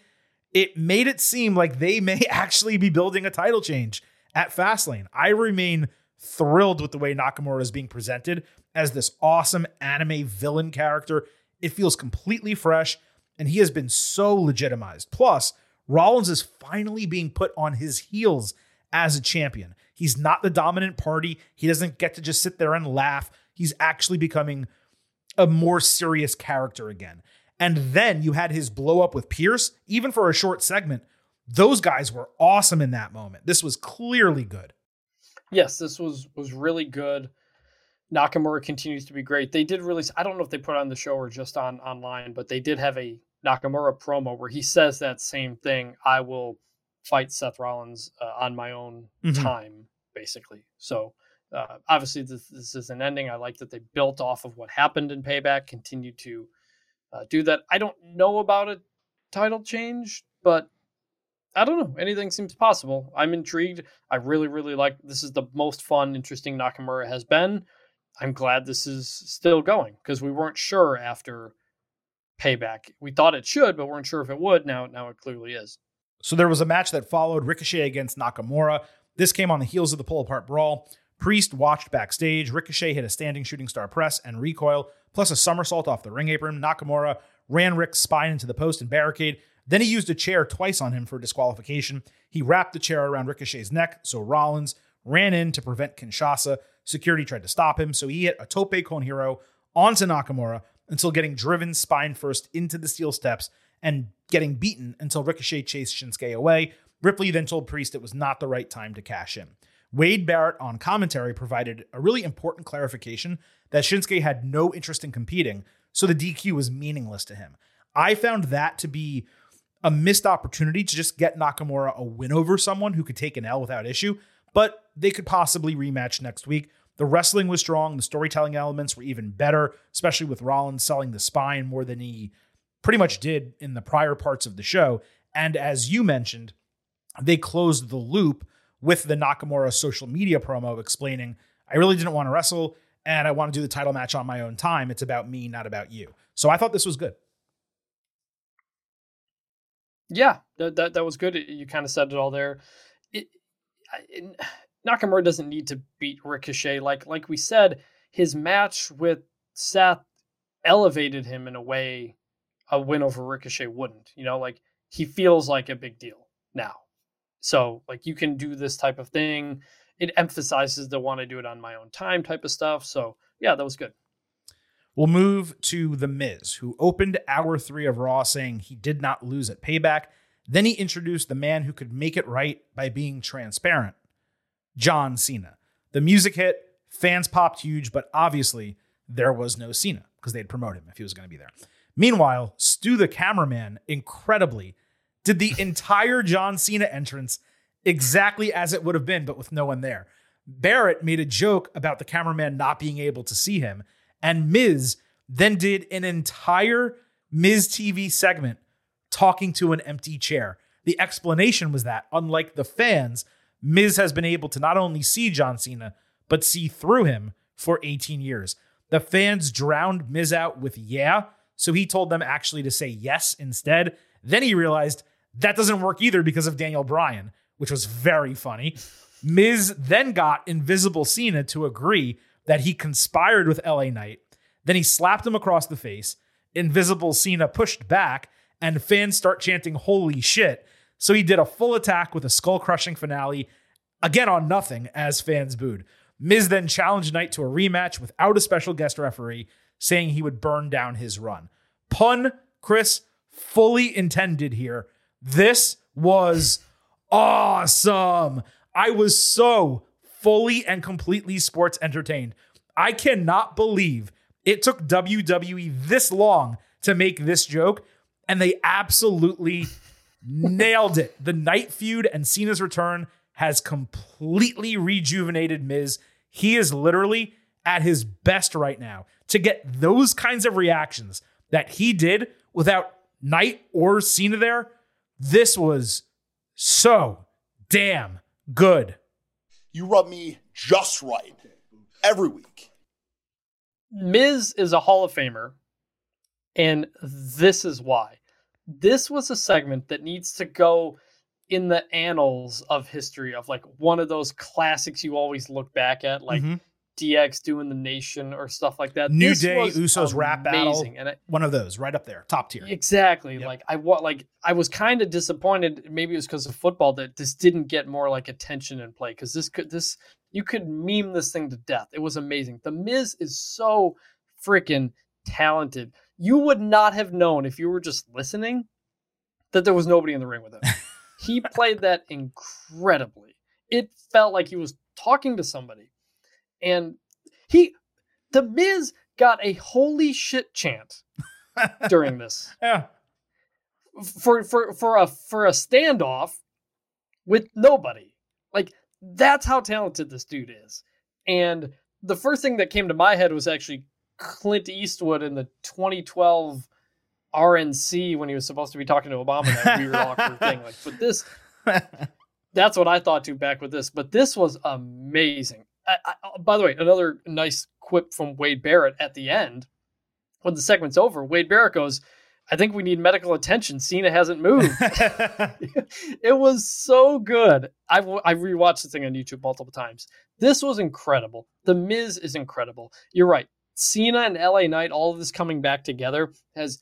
it made it seem like they may actually be building a title change at Fastlane. I remain thrilled with the way Nakamura is being presented as this awesome anime villain character. It feels completely fresh, and he has been so legitimized. Plus, Rollins is finally being put on his heels as a champion. He's not the dominant party. He doesn't get to just sit there and laugh. He's actually becoming a more serious character again. And then you had his blow up with Pearce, even for a short segment. Those guys were awesome in that moment. This was clearly good. Yes, this was was really good. Nakamura continues to be great. They did release. I don't know if they put on the show or just on online, but they did have a Nakamura promo where he says that same thing. I will fight Seth Rollins uh, on my own Mhm. time, basically. So Uh, obviously, this, this is an ending. I like that they built off of what happened in Payback, continued to uh, do that. I don't know about a title change, but I don't know. Anything seems possible. I'm intrigued. I really, really like. This is the most fun, interesting Nakamura has been. I'm glad this is still going because we weren't sure after Payback. We thought it should, but weren't sure if it would. Now, now it clearly is. So there was a match that followed Ricochet against Nakamura. This came on the heels of the pull apart brawl. Priest watched backstage. Ricochet hit a standing shooting star press and recoil, plus a somersault off the ring apron. Nakamura ran Rick's spine into the post and barricade. Then he used a chair twice on him for disqualification. He wrapped the chair around Ricochet's neck, so Rollins ran in to prevent Kinshasa. Security tried to stop him, so he hit a tope con hilo onto Nakamura until getting driven spine first into the steel steps and getting beaten until Ricochet chased Shinsuke away. Ripley then told Priest it was not the right time to cash in. Wade Barrett on commentary provided a really important clarification that Shinsuke had no interest in competing, so the DQ was meaningless to him. I found that to be a missed opportunity to just get Nakamura a win over someone who could take an L without issue, but they could possibly rematch next week. The wrestling was strong, the storytelling elements were even better, especially with Rollins selling the spine more than he pretty much did in the prior parts of the show. And as you mentioned, they closed the loop with the Nakamura social media promo explaining, I really didn't want to wrestle and I want to do the title match on my own time. It's about me, not about you. So I thought this was good. Yeah, that that, that was good. You kind of said it all there. It, Nakamura doesn't need to beat Ricochet. Like like we said, his match with Seth elevated him in a way a win over Ricochet wouldn't. You know, like he feels like a big deal now. So like you can do this type of thing. It emphasizes the want to do it on my own time type of stuff. So yeah, that was good. We'll move to The Miz, who opened hour three of Raw saying he did not lose at payback. Then he introduced the man who could make it right by being transparent John Cena. The music hit, fans popped huge, but obviously there was no Cena because they'd promote him if he was going to be there. Meanwhile, Stu the cameraman, incredibly, did the entire John Cena entrance exactly as it would have been, but with no one there. Barrett made a joke about the cameraman not being able to see him, and Miz then did an entire Miz TV segment talking to an empty chair. The explanation was that, unlike the fans, Miz has been able to not only see John Cena, but see through him for 18 years. The fans drowned Miz out with yeah, so he told them actually to say yes instead. Then he realized that doesn't work either because of Daniel Bryan, which was very funny. Miz then got Invisible Cena to agree that he conspired with LA Knight. Then he slapped him across the face. Invisible Cena pushed back, and fans start chanting, Holy shit. So he did a full attack with a skull crushing finale, again on nothing, as fans booed. Miz then challenged Knight to a rematch without a special guest referee, saying he would burn down his run. Pun, Chris, fully intended here. This was awesome. I was so fully and completely sports entertained. I cannot believe it took WWE this long to make this joke, and they absolutely nailed it. The Knight feud and Cena's return has completely rejuvenated Miz. He is literally at his best right now. To get those kinds of reactions that he did without Knight or Cena there, this was so damn good. You rub me just right every week. Miz is a Hall of Famer, and this is why. This was a segment that needs to go in the annals of history of like one of those classics you always look back at, like mm-hmm. DX doing the Nation or stuff like that. New this Day, Usos rap battle, and I, one of those right up there, top tier. Exactly. Yep. Like I what like I was kind of disappointed. Maybe it was because of football that this didn't get more like attention and play because this could this you could meme this thing to death. It was amazing. The Miz is so freaking talented. You would not have known if you were just listening that there was nobody in the ring with him. he played that incredibly. It felt like he was talking to somebody and he, the Miz, got a holy shit chant during this. Yeah. For for for a for a standoff with nobody. Like that's how talented this dude is. And the first thing that came to my head was actually Clint Eastwood in the 2012 RNC when he was supposed to be talking to Obama that weird awkward thing. Like, but this, that's what I thought too back with this. But this was amazing. I, I, by the way, another nice quip from Wade Barrett at the end when the segment's over. Wade Barrett goes, I think we need medical attention. Cena hasn't moved. it was so good. I've, I've rewatched this thing on YouTube multiple times. This was incredible. The Miz is incredible. You're right. Cena and LA Knight, all of this coming back together has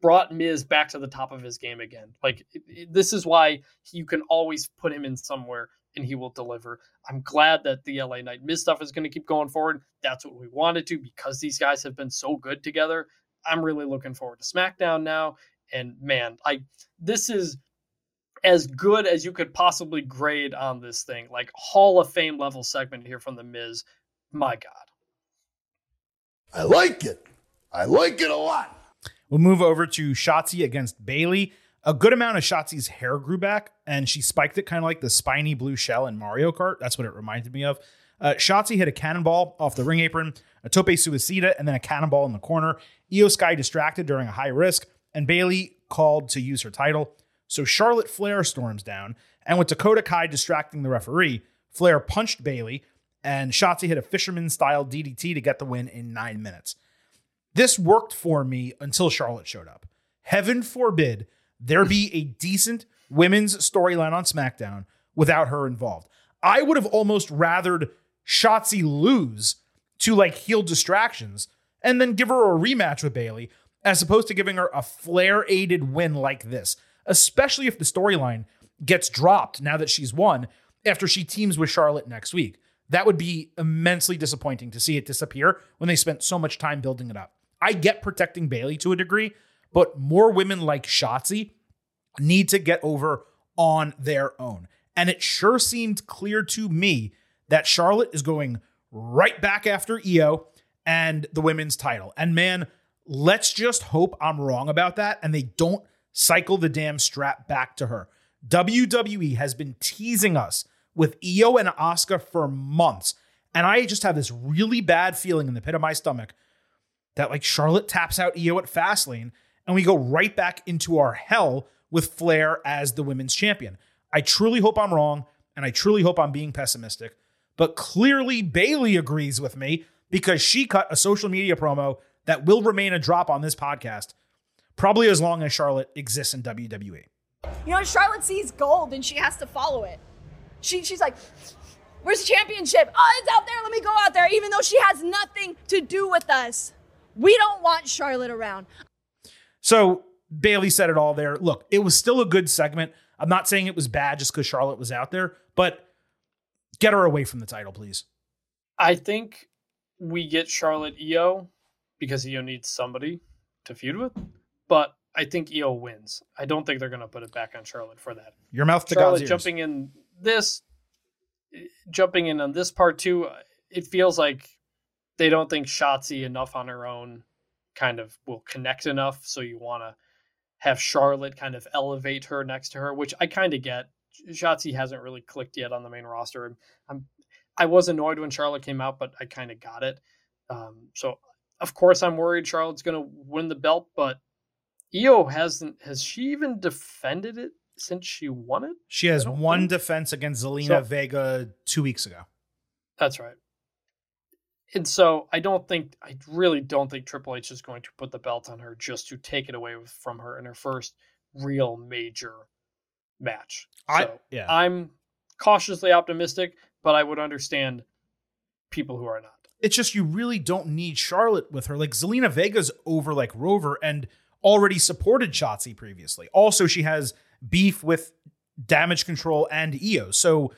brought Miz back to the top of his game again. Like, it, it, this is why you can always put him in somewhere and he will deliver. I'm glad that the LA Knight Miz stuff is going to keep going forward. That's what we wanted to because these guys have been so good together. I'm really looking forward to SmackDown now. And man, I this is as good as you could possibly grade on this thing. Like Hall of Fame level segment here from the Miz. My God. I like it. I like it a lot. We'll move over to Shotzi against Bayley. A good amount of Shotzi's hair grew back, and she spiked it kind of like the spiny blue shell in Mario Kart. That's what it reminded me of. Uh, Shotzi hit a cannonball off the ring apron, a tope suicida, and then a cannonball in the corner. Iyo Sky distracted during a high risk, and Bayley called to use her title. So Charlotte Flair storms down, and with Dakota Kai distracting the referee, Flair punched Bayley, and Shotzi hit a fisherman style DDT to get the win in nine minutes. This worked for me until Charlotte showed up. Heaven forbid there be a decent women's storyline on SmackDown without her involved. I would have almost rathered Shotzi lose to like heel distractions and then give her a rematch with Bayley as opposed to giving her a Flair aided win like this, especially if the storyline gets dropped now that she's won after she teams with Charlotte next week. That would be immensely disappointing to see it disappear when they spent so much time building it up. I get protecting Bayley to a degree, but more women like Shotzi need to get over on their own. And it sure seemed clear to me that Charlotte is going right back after Iyo and the women's title. And man, let's just hope I'm wrong about that and they don't cycle the damn strap back to her. WWE has been teasing us with Iyo and Asuka for months. And I just have this really bad feeling in the pit of my stomach that like Charlotte taps out Iyo at Fastlane and we go right back into our hell with Flair as the women's champion. I truly hope I'm wrong and I truly hope I'm being pessimistic. But clearly Bayley agrees with me because she cut a social media promo that will remain a drop on this podcast probably as long as Charlotte exists in WWE. You know, Charlotte sees gold and she has to follow it. She, she's like, Where's the championship? Oh, it's out there. Let me go out there, even though she has nothing to do with us. We don't want Charlotte around. So Bayley said it all there. Look, it was still a good segment. I'm not saying it was bad just because Charlotte was out there, but get her away from the title, please. I think we get Charlotte Iyo because Iyo needs somebody to feud with, but I think Iyo wins. I don't think they're going to put it back on Charlotte for that. Your mouth to Charlotte God's ears. jumping in this, jumping in on this part too. It feels like they don't think Shotzi enough on her own kind of will connect enough. So you want to have Charlotte kind of elevate her next to her, which I kind of get. Shotzi hasn't really clicked yet on the main roster. I'm I was annoyed when Charlotte came out, but I kind of got it. Um, so of course I'm worried Charlotte's going to win the belt, but Iyo hasn't. Has she even defended it since she won it? She has one think- defense against Zelina So- Vega two weeks ago. That's right. And so I don't think I really don't think Triple H is going to put the belt on her just to take it away from her in her first real major match. I- So yeah. I'm cautiously optimistic, but I would understand people who are not. It's just you really don't need Charlotte with her. Like Zelina Vega's over like Rover and already supported Shotzi previously. Also, she has beef with Damage Control and Iyo. So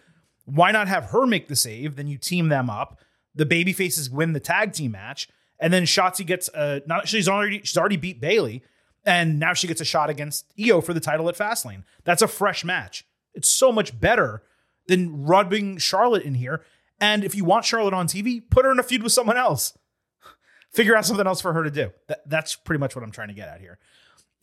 why not have her make the save? Then you team them up. The baby faces win the tag team match, and then Shotzi gets a not she's already she's already beat Bayley, and now she gets a shot against Iyo for the title at Fastlane. That's a fresh match. It's so much better than rubbing Charlotte in here. And if you want Charlotte on TV, put her in a feud with someone else. Figure out something else for her to do. That, that's pretty much what I'm trying to get at here.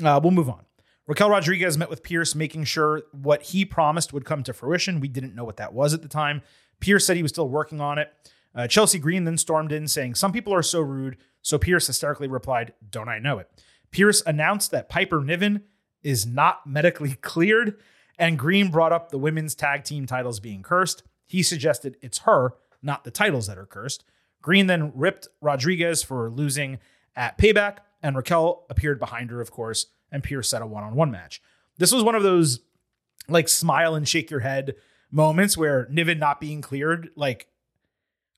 Uh, we'll move on. Raquel Rodriguez met with Pearce, making sure what he promised would come to fruition. We didn't know what that was at the time. Pearce said he was still working on it. Uh, Chelsea Green then stormed in saying, Some people are so rude. So Pearce hysterically replied, Don't I know it? Pearce announced that Piper Niven is not medically cleared, and Green brought up the women's tag team titles being cursed. He suggested it's her, not the titles that are cursed. Green then ripped Rodriguez for losing at Payback, and Raquel appeared behind her, of course, and Pearce set a one on one match. This was one of those like smile and shake your head moments where Niven not being cleared, like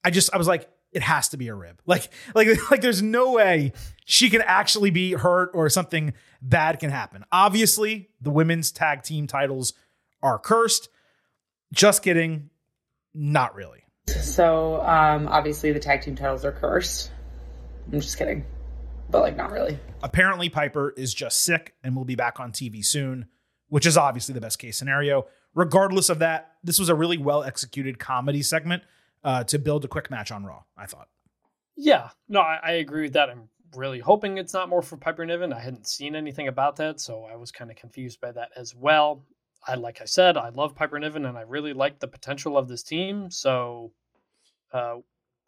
I just I was like, it has to be a rib. Like like like there's no way she can actually be hurt or something bad can happen. Obviously, the women's tag team titles are cursed. Just kidding. Not really. So um, obviously the tag team titles are cursed. I'm just kidding, but like not really. Apparently, Piper is just sick and will be back on TV soon, which is obviously the best case scenario. Regardless of that, this was a really well executed comedy segment uh, to build a quick match on Raw. I thought. Yeah, no, I, I agree with that. I'm really hoping it's not more for Piper Niven. I hadn't seen anything about that, so I was kind of confused by that as well. I like I said, I love Piper Niven, and I really like the potential of this team. So, uh,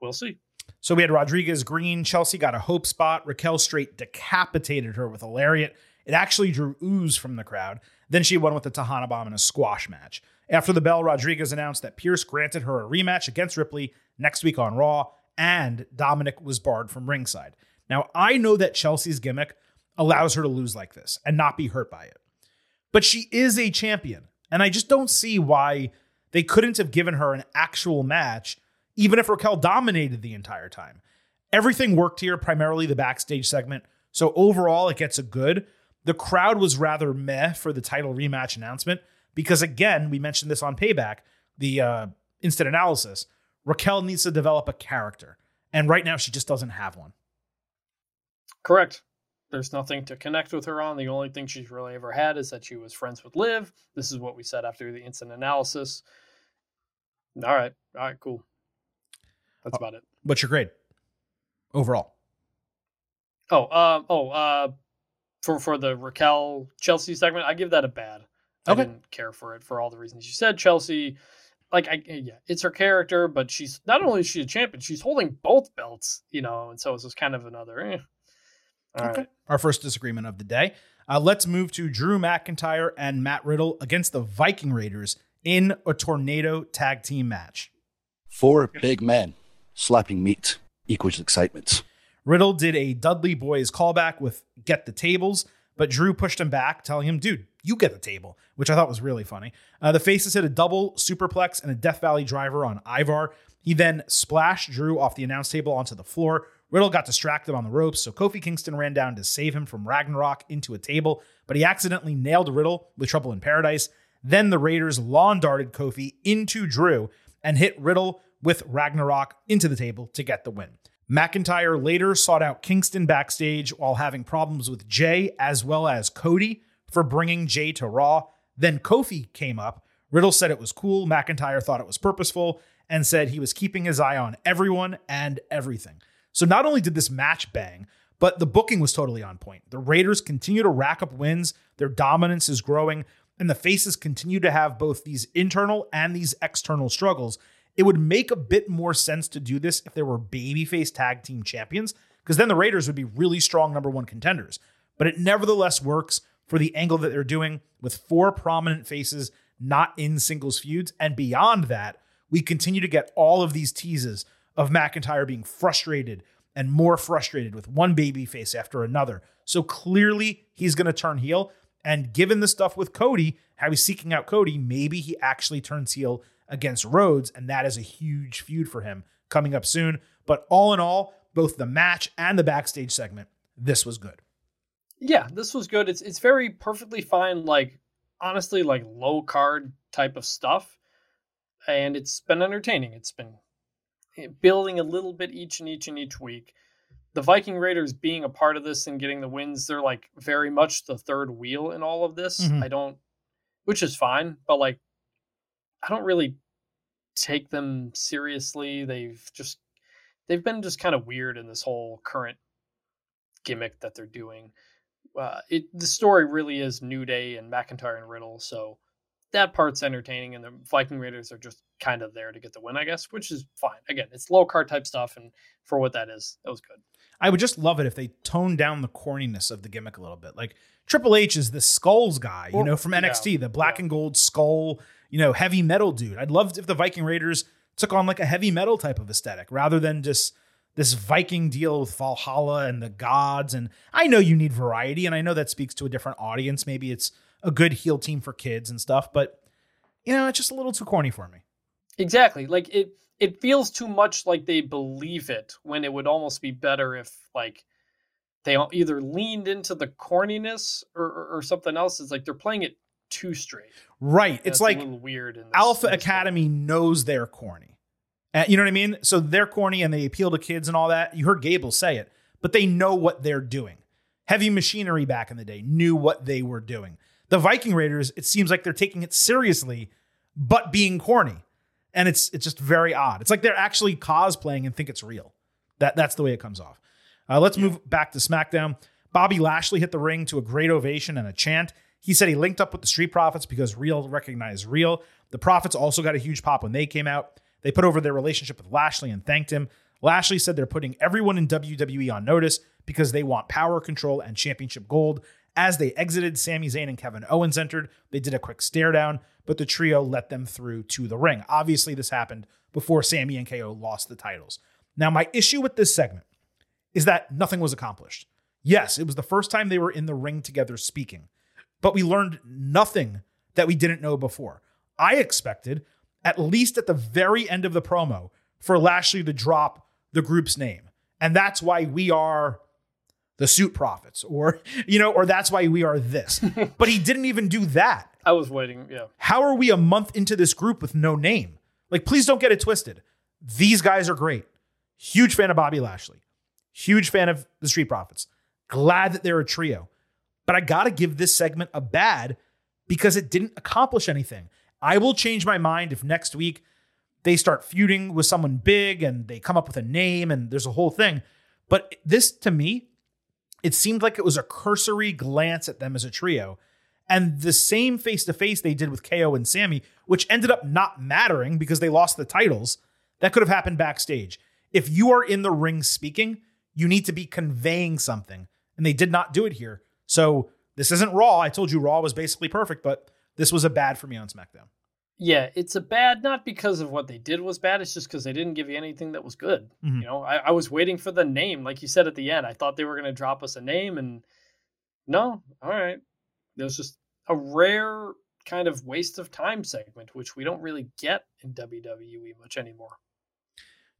we'll see. So we had Rodriguez Green. Chelsea got a hope spot. Raquel straight decapitated her with a lariat. It actually drew ooze from the crowd. Then she won with the Tejana Bomb in a squash match. After the bell, Rodriguez announced that Pearce granted her a rematch against Ripley next week on Raw, and Dominic was barred from ringside. Now, I know that Chelsea's gimmick allows her to lose like this and not be hurt by it. But she is a champion, and I just don't see why they couldn't have given her an actual match, even if Raquel dominated the entire time. Everything worked here, primarily the backstage segment. So overall, it gets a good. The crowd was rather meh for the title rematch announcement because, again, we mentioned this on Payback, the uh, instant analysis. Raquel needs to develop a character, and right now she just doesn't have one. Correct. There's nothing to connect with her on. The only thing she's really ever had is that she was friends with Liv. This is what we said after the instant analysis. All right. All right, cool. That's about it. What's your grade overall? Oh, uh, oh, uh, for for the Raquel Chelsea segment, I give that a bad. I Okay. didn't care for it for all the reasons you said. Chelsea, like, I yeah, it's her character, but she's not only is she a champion, she's holding both belts, you know, and so it's just kind of another. Eh. All right. Our first disagreement of the day. Uh, let's move to Drew McIntyre and Matt Riddle against the Viking Raiders in a tornado tag team match. Four big men slapping meat equals excitement. Riddle did a Dudley Boyz callback with Get the Tables, but Drew pushed him back, telling him, dude, you get the table, which I thought was really funny. Uh, the Faces hit a double superplex and a Death Valley driver on Ivar. He then splashed Drew off the announce table onto the floor. Riddle got distracted on the ropes, so Kofi Kingston ran down to save him from Ragnarok into a table, but he accidentally nailed Riddle with Trouble in Paradise. Then the Raiders lawn darted Kofi into Drew and hit Riddle with Ragnarok into the table to get the win. McIntyre later sought out Kingston backstage while having problems with Jey as well as Cody for bringing Jey to Raw. Then Kofi came up. Riddle said it was cool. McIntyre thought it was purposeful and said he was keeping his eye on everyone and everything. So not only did this match bang, but the booking was totally on point. The Raiders continue to rack up wins, their dominance is growing, and the faces continue to have both these internal and these external struggles. It would make a bit more sense to do this if there were babyface tag team champions, because then the Raiders would be really strong number one contenders. But it nevertheless works for the angle that they're doing with four prominent faces not in singles feuds. And beyond that, we continue to get all of these teases of McIntyre being frustrated and more frustrated with one baby face after another. So clearly he's going to turn heel. And given the stuff with Cody, how he's seeking out Cody, maybe he actually turns heel against Rhodes. And that is a huge feud for him coming up soon. But all in all, both the match and the backstage segment, this was good. Yeah, this was good. It's it's very perfectly fine, like honestly, like low card type of stuff, and it's been entertaining. It's been eh, building a little bit each and each and each week. The Viking Raiders being a part of this and getting the wins, they're like very much the third wheel in all of this. Mhm. I don't, which is fine, but like, I don't really take them seriously. They've just, they've been just kind of weird in this whole current gimmick that they're doing uh, it the story really is New Day and McIntyre and Riddle. So that part's entertaining, and the Viking Raiders are just kind of there to get the win, I guess, which is fine. Again, it's low card type stuff, and for what that is, that was good. I would just love it if they toned down the corniness of the gimmick a little bit. Like Triple H is the skulls guy, you Well, know, from yeah, NXT, the black and gold skull, you know, heavy metal dude. I'd love if the Viking Raiders took on like a heavy metal type of aesthetic rather than just this Viking deal with Valhalla and the gods. And I know you need variety, and I know that speaks to a different audience. Maybe it's a good heel team for kids and stuff, but you know, it's just a little too corny for me. Exactly. Like it it feels too much like they believe it when it would almost be better if like they either leaned into the corniness or, or, or something else. It's like they're playing it too straight. Right. And It's like weird. Alpha Academy knows they're corny. Uh, you know what I mean? So they're corny and they appeal to kids and all that. You heard Gable say it, but they know what they're doing. Heavy Machinery back in the day knew what they were doing. The Viking Raiders, it seems like they're taking it seriously, but being corny. And it's it's just very odd. It's like they're actually cosplaying and think it's real. That that's the way it comes off. Uh, let's move back to SmackDown. Bobby Lashley hit the ring to a great ovation and a chant. He said he linked up with the Street Profits because real recognized real. The Profits also got a huge pop when they came out. They put over their relationship with Lashley and thanked him. Lashley said they're putting everyone in WWE on notice because they want power control and championship gold. As they exited, Sami Zayn and Kevin Owens entered. They did a quick stare down, but the trio let them through to the ring. Obviously, this happened before Sami and KO lost the titles. Now, my issue with this segment is that nothing was accomplished. Yes, it was the first time they were in the ring together speaking, but we learned nothing that we didn't know before. I expected, at least at the very end of the promo, for Lashley to drop the group's name. And that's why we are the suit profits, or, you know, or that's why we are this. but he didn't even do that. I was waiting. Yeah. How are we a month into this group with no name? Like, please don't get it twisted. These guys are great. Huge fan of Bobby Lashley. Huge fan of the Street Profits. Glad that they're a trio. But I got to give this segment a bad because it didn't accomplish anything. I will change my mind if next week they start feuding with someone big and they come up with a name and there's a whole thing. But this, to me, it seemed like it was a cursory glance at them as a trio. And the same face to face they did with KO and Sami, which ended up not mattering because they lost the titles, that could have happened backstage. If you are in the ring speaking, you need to be conveying something. And they did not do it here. So this isn't Raw. I told you Raw was basically perfect, but this was a bad for me on SmackDown. Yeah, it's a bad not because of what they did was bad. It's just because they didn't give you anything that was good. Mhm. You know, I, I was waiting for the name, like you said at the end. I thought they were going to drop us a name, and no, all right. It was just a rare kind of waste of time segment, which we don't really get in WWE much anymore.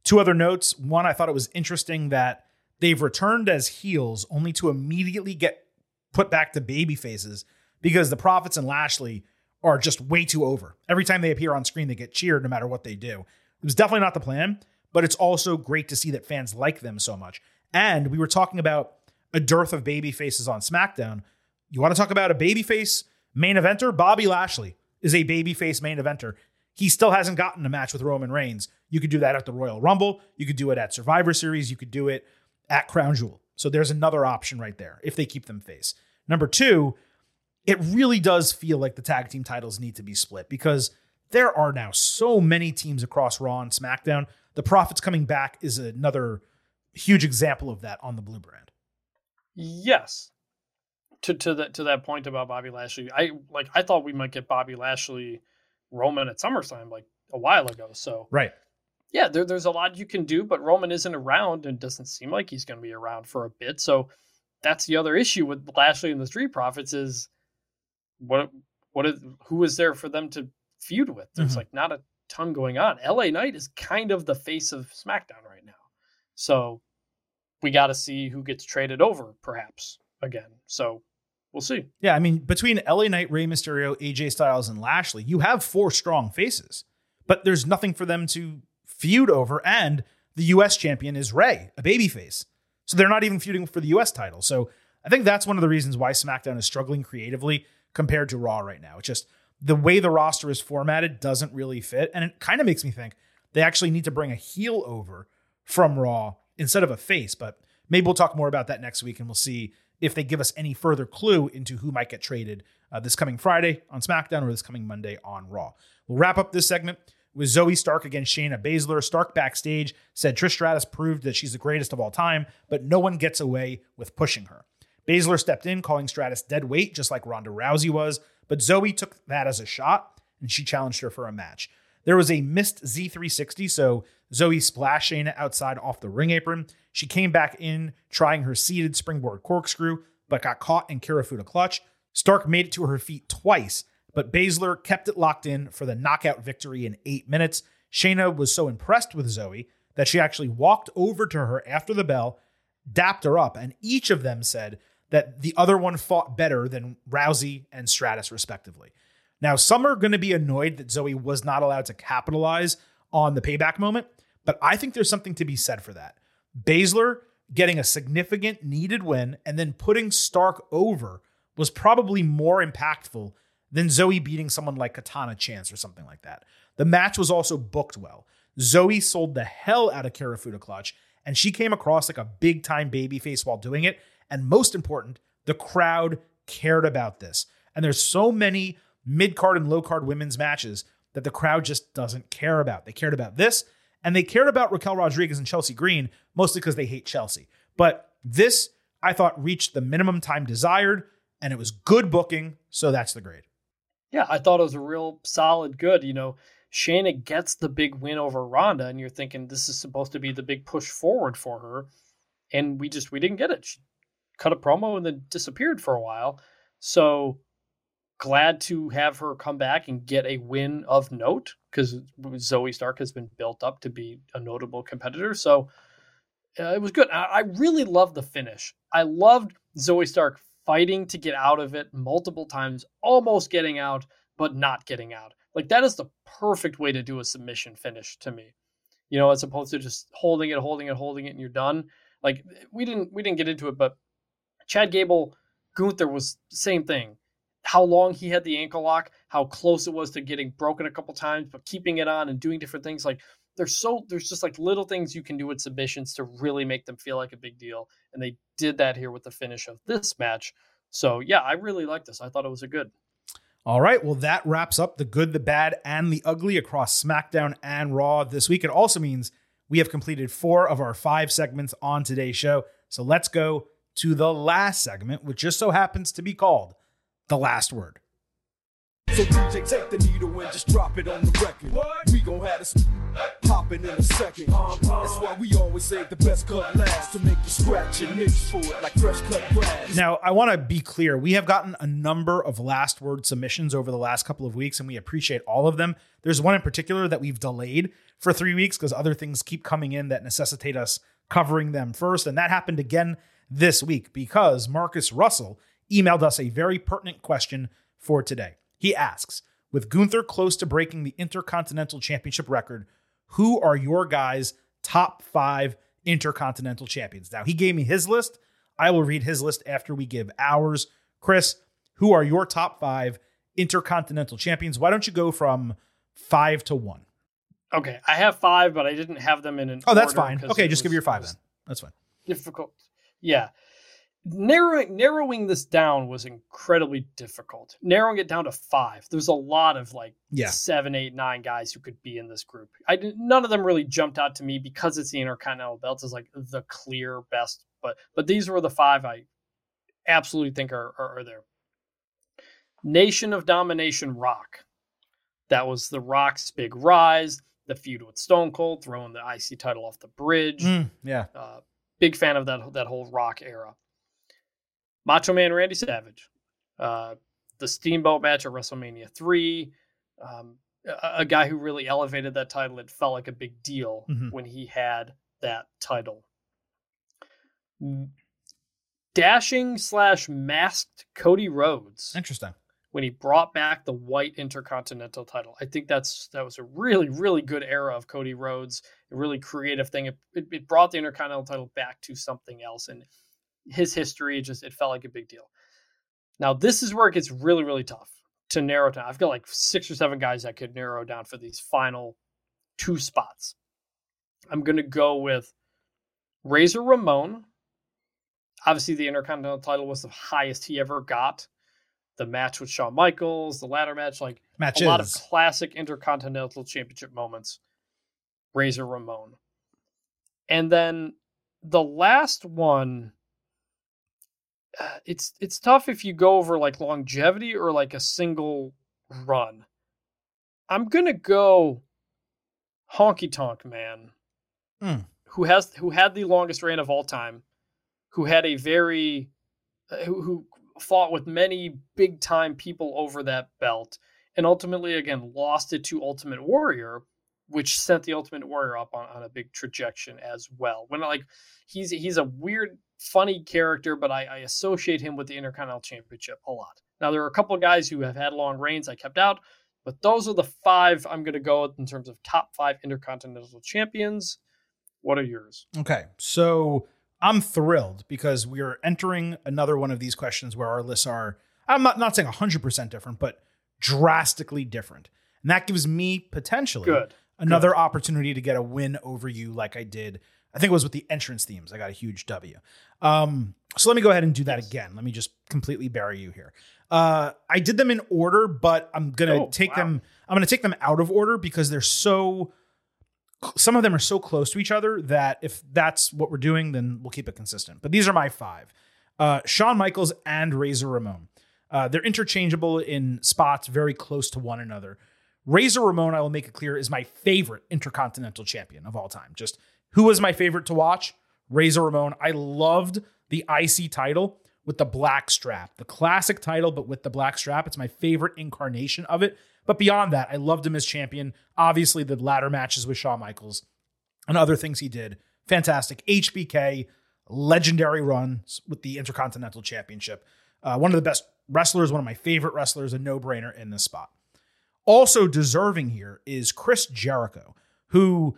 Two other notes. One, I thought it was interesting that they've returned as heels only to immediately get put back to baby faces because the Profits and Lashley are just way too over. Every time they appear on screen, they get cheered no matter what they do. It was definitely not the plan, but it's also great to see that fans like them so much. And we were talking about a dearth of baby faces on SmackDown. You want to talk about a babyface main eventer? Bobby Lashley is a babyface main eventer. He still hasn't gotten a match with Roman Reigns. You could do that at the Royal Rumble. You could do it at Survivor Series. You could do it at Crown Jewel. So there's another option right there if they keep them face. Number two, it really does feel like the tag team titles need to be split because there are now so many teams across Raw and SmackDown. The Profits coming back is another huge example of that on the Blue Brand. Yes. To to that to that point about Bobby Lashley, I like I thought we might get Bobby Lashley Roman at SummerSlam like a while ago. So Right. yeah, there, there's a lot you can do, but Roman isn't around and doesn't seem like he's going to be around for a bit. So that's the other issue with Lashley and the Street Profits is what what is who is there for them to feud with? There's Mhm. like not a ton going on. LA Knight is kind of the face of SmackDown right now. So we got to see who gets traded over perhaps again. So we'll see. Yeah, I mean, between LA Knight, Rey Mysterio, AJ Styles, and Lashley, you have four strong faces, but there's nothing for them to feud over. And the US champion is Ray, a babyface. So they're not even feuding for the US title. So I think that's one of the reasons why SmackDown is struggling creatively compared to Raw right now. It's just the way the roster is formatted doesn't really fit. And it kind of makes me think they actually need to bring a heel over from Raw instead of a face. But maybe we'll talk more about that next week and we'll see if they give us any further clue into who might get traded uh, this coming Friday on SmackDown or this coming Monday on Raw. We'll wrap up this segment with Zoey Stark against Shayna Baszler. Stark backstage said Trish Stratus proved that she's the greatest of all time, but no one gets away with pushing her. Baszler stepped in, calling Stratus dead weight, just like Ronda Rousey was, but Zoey took that as a shot and she challenged her for a match. There was a missed Z360, so Zoey splashed outside off the ring apron. She came back in trying her seated springboard corkscrew, but got caught in Kirifuda clutch. Stark made it to her feet twice, but Baszler kept it locked in for the knockout victory in eight minutes. Shayna was so impressed with Zoey that she actually walked over to her after the bell, dapped her up, and each of them said that the other one fought better than Rousey and Stratus, respectively. Now, some are going to be annoyed that Zoey was not allowed to capitalize on the payback moment, but I think there's something to be said for that. Baszler getting a significant needed win and then putting Stark over was probably more impactful than Zoey beating someone like Katana Chance or something like that. The match was also booked well. Zoey sold the hell out of Kirifuda Clutch, and she came across like a big time babyface while doing it. And most important, the crowd cared about this. And there's so many mid card and low card women's matches that the crowd just doesn't care about. They cared about this, and they cared about Raquel Rodriguez and Chelsea Green mostly because they hate Chelsea. But this, I thought, reached the minimum time desired, and it was good booking. So that's the grade. Yeah, I thought it was a real solid good. You know, Shayna gets the big win over Ronda, and you're thinking this is supposed to be the big push forward for her, and we just we didn't get it. She cut a promo and then disappeared for a while. So glad to have her come back and get a win of note because Zoey Stark has been built up to be a notable competitor. So uh, it was good. I, I really loved the finish. I loved Zoey Stark fighting to get out of it multiple times, almost getting out, but not getting out. Like that is the perfect way to do a submission finish to me. You know, as opposed to just holding it, holding it, holding it, and you're done. Like we didn't we didn't get into it, but Chad Gable, Gunther was same thing how long he had the ankle lock, how close it was to getting broken a couple times, but keeping it on and doing different things. Like there's so there's just like little things you can do with submissions to really make them feel like a big deal. And they did that here with the finish of this match. So yeah, I really like this. I thought it was a good. All right. Well, that wraps up the good, the bad, and the ugly across SmackDown and Raw this week. It also means we have completed four of our five segments on today's show. So let's go to the last segment, which just so happens to be called the last word. So DJ, take the needle and just drop it on the record. What? We gon' have this popping in a second. Uh-huh. That's why we always say the best cut last to make you scratch and itch for it like fresh cut grass. Now, I want to be clear. We have gotten a number of last word submissions over the last couple of weeks, and we appreciate all of them. There's one in particular that we've delayed for three weeks because other things keep coming in that necessitate us covering them first. And that happened again this week because Marcus Russell emailed us a very pertinent question for today. He asks With Gunther close to breaking the Intercontinental Championship record, who are your guys' top five Intercontinental champions? Now, he gave me his list. I will read his list after we give ours. Chris, who are your top five Intercontinental champions? Why don't you go from five to one? Okay, I have five, but I didn't have them in an. Oh, that's fine. Okay, just was, give your five then. That's fine. Difficult. Yeah narrowing narrowing this down was incredibly difficult. Narrowing it down to five. There's a lot of like yeah. seven, eight, nine guys who could be in this group. I none of them really jumped out to me because it's the Intercontinental Belts is like the clear best. But but these were the five I absolutely think are, are, are there. Nation of Domination Rock. That was the Rock's big rise. The feud with Stone Cold, throwing the IC title off the bridge. Mm, yeah. Uh, big fan of that that whole Rock era. Macho Man Randy Savage, uh, the Steamboat match at WrestleMania 3, um, a, a, guy who really elevated that title. It felt like a big deal mm-hmm. when he had that title. Dashing slash masked Cody Rhodes. Interesting. When he brought back the white intercontinental title, I think that's that was a really really good era of Cody Rhodes. A really creative thing. It, it, it brought the intercontinental title back to something else, and his history, just it felt like a big deal. Now this is where it gets really, really tough to narrow down. I've got like six or seven guys I could narrow down for these final two spots. I'm gonna go with Razor Ramon. obviously the Intercontinental title was the highest he ever got. The match with Shawn Michaels, the ladder match, like Matches. a lot of classic Intercontinental Championship moments. Razor Ramon. And then the last one uh, it's it's tough if you go over like longevity or like a single run. I'm going to go Honky Tonk Man. Hmm. Who has who had the longest reign of all time, who had a very uh, who, who fought with many big time people over that belt and ultimately again lost it to Ultimate Warrior, which sent the Ultimate Warrior up on, on a big trajectory as well. When like he's he's a weird, funny character, but I, I associate him with the Intercontinental Championship a lot. Now there are a couple of guys who have had long reigns I kept out, but those are the five I'm going to go with in terms of top five Intercontinental Champions. What are yours? Okay. So I'm thrilled because we are entering another one of these questions where our lists are, I'm not, not saying 100% different, but drastically different. And that gives me potentially Good. Another opportunity to get a win over you like I did. I think it was with the entrance themes. I got a huge W. Um, so let me go ahead and do that again. Let me just completely bury you here. Uh, I did them in order, but I'm gonna Oh, take wow. them. I'm gonna take them out of order because they're so. Some of them are so close to each other that if that's what we're doing, then we'll keep it consistent. But these are my five: uh, Shawn Michaels and Razor Ramon. Uh, they're interchangeable in spots, very close to one another. Razor Ramon, I will make it clear, is my favorite intercontinental champion of all time. Just who was my favorite to watch? Razor Ramon. I loved the IC title with the black strap, the classic title, but with the black strap. It's my favorite incarnation of it. But beyond that, I loved him as champion. Obviously, the ladder matches with Shawn Michaels and other things he did. Fantastic. HBK, legendary runs with the Intercontinental Championship. Uh, one of the best wrestlers, one of my favorite wrestlers, a no brainer in this spot. Also deserving here is Chris Jericho, who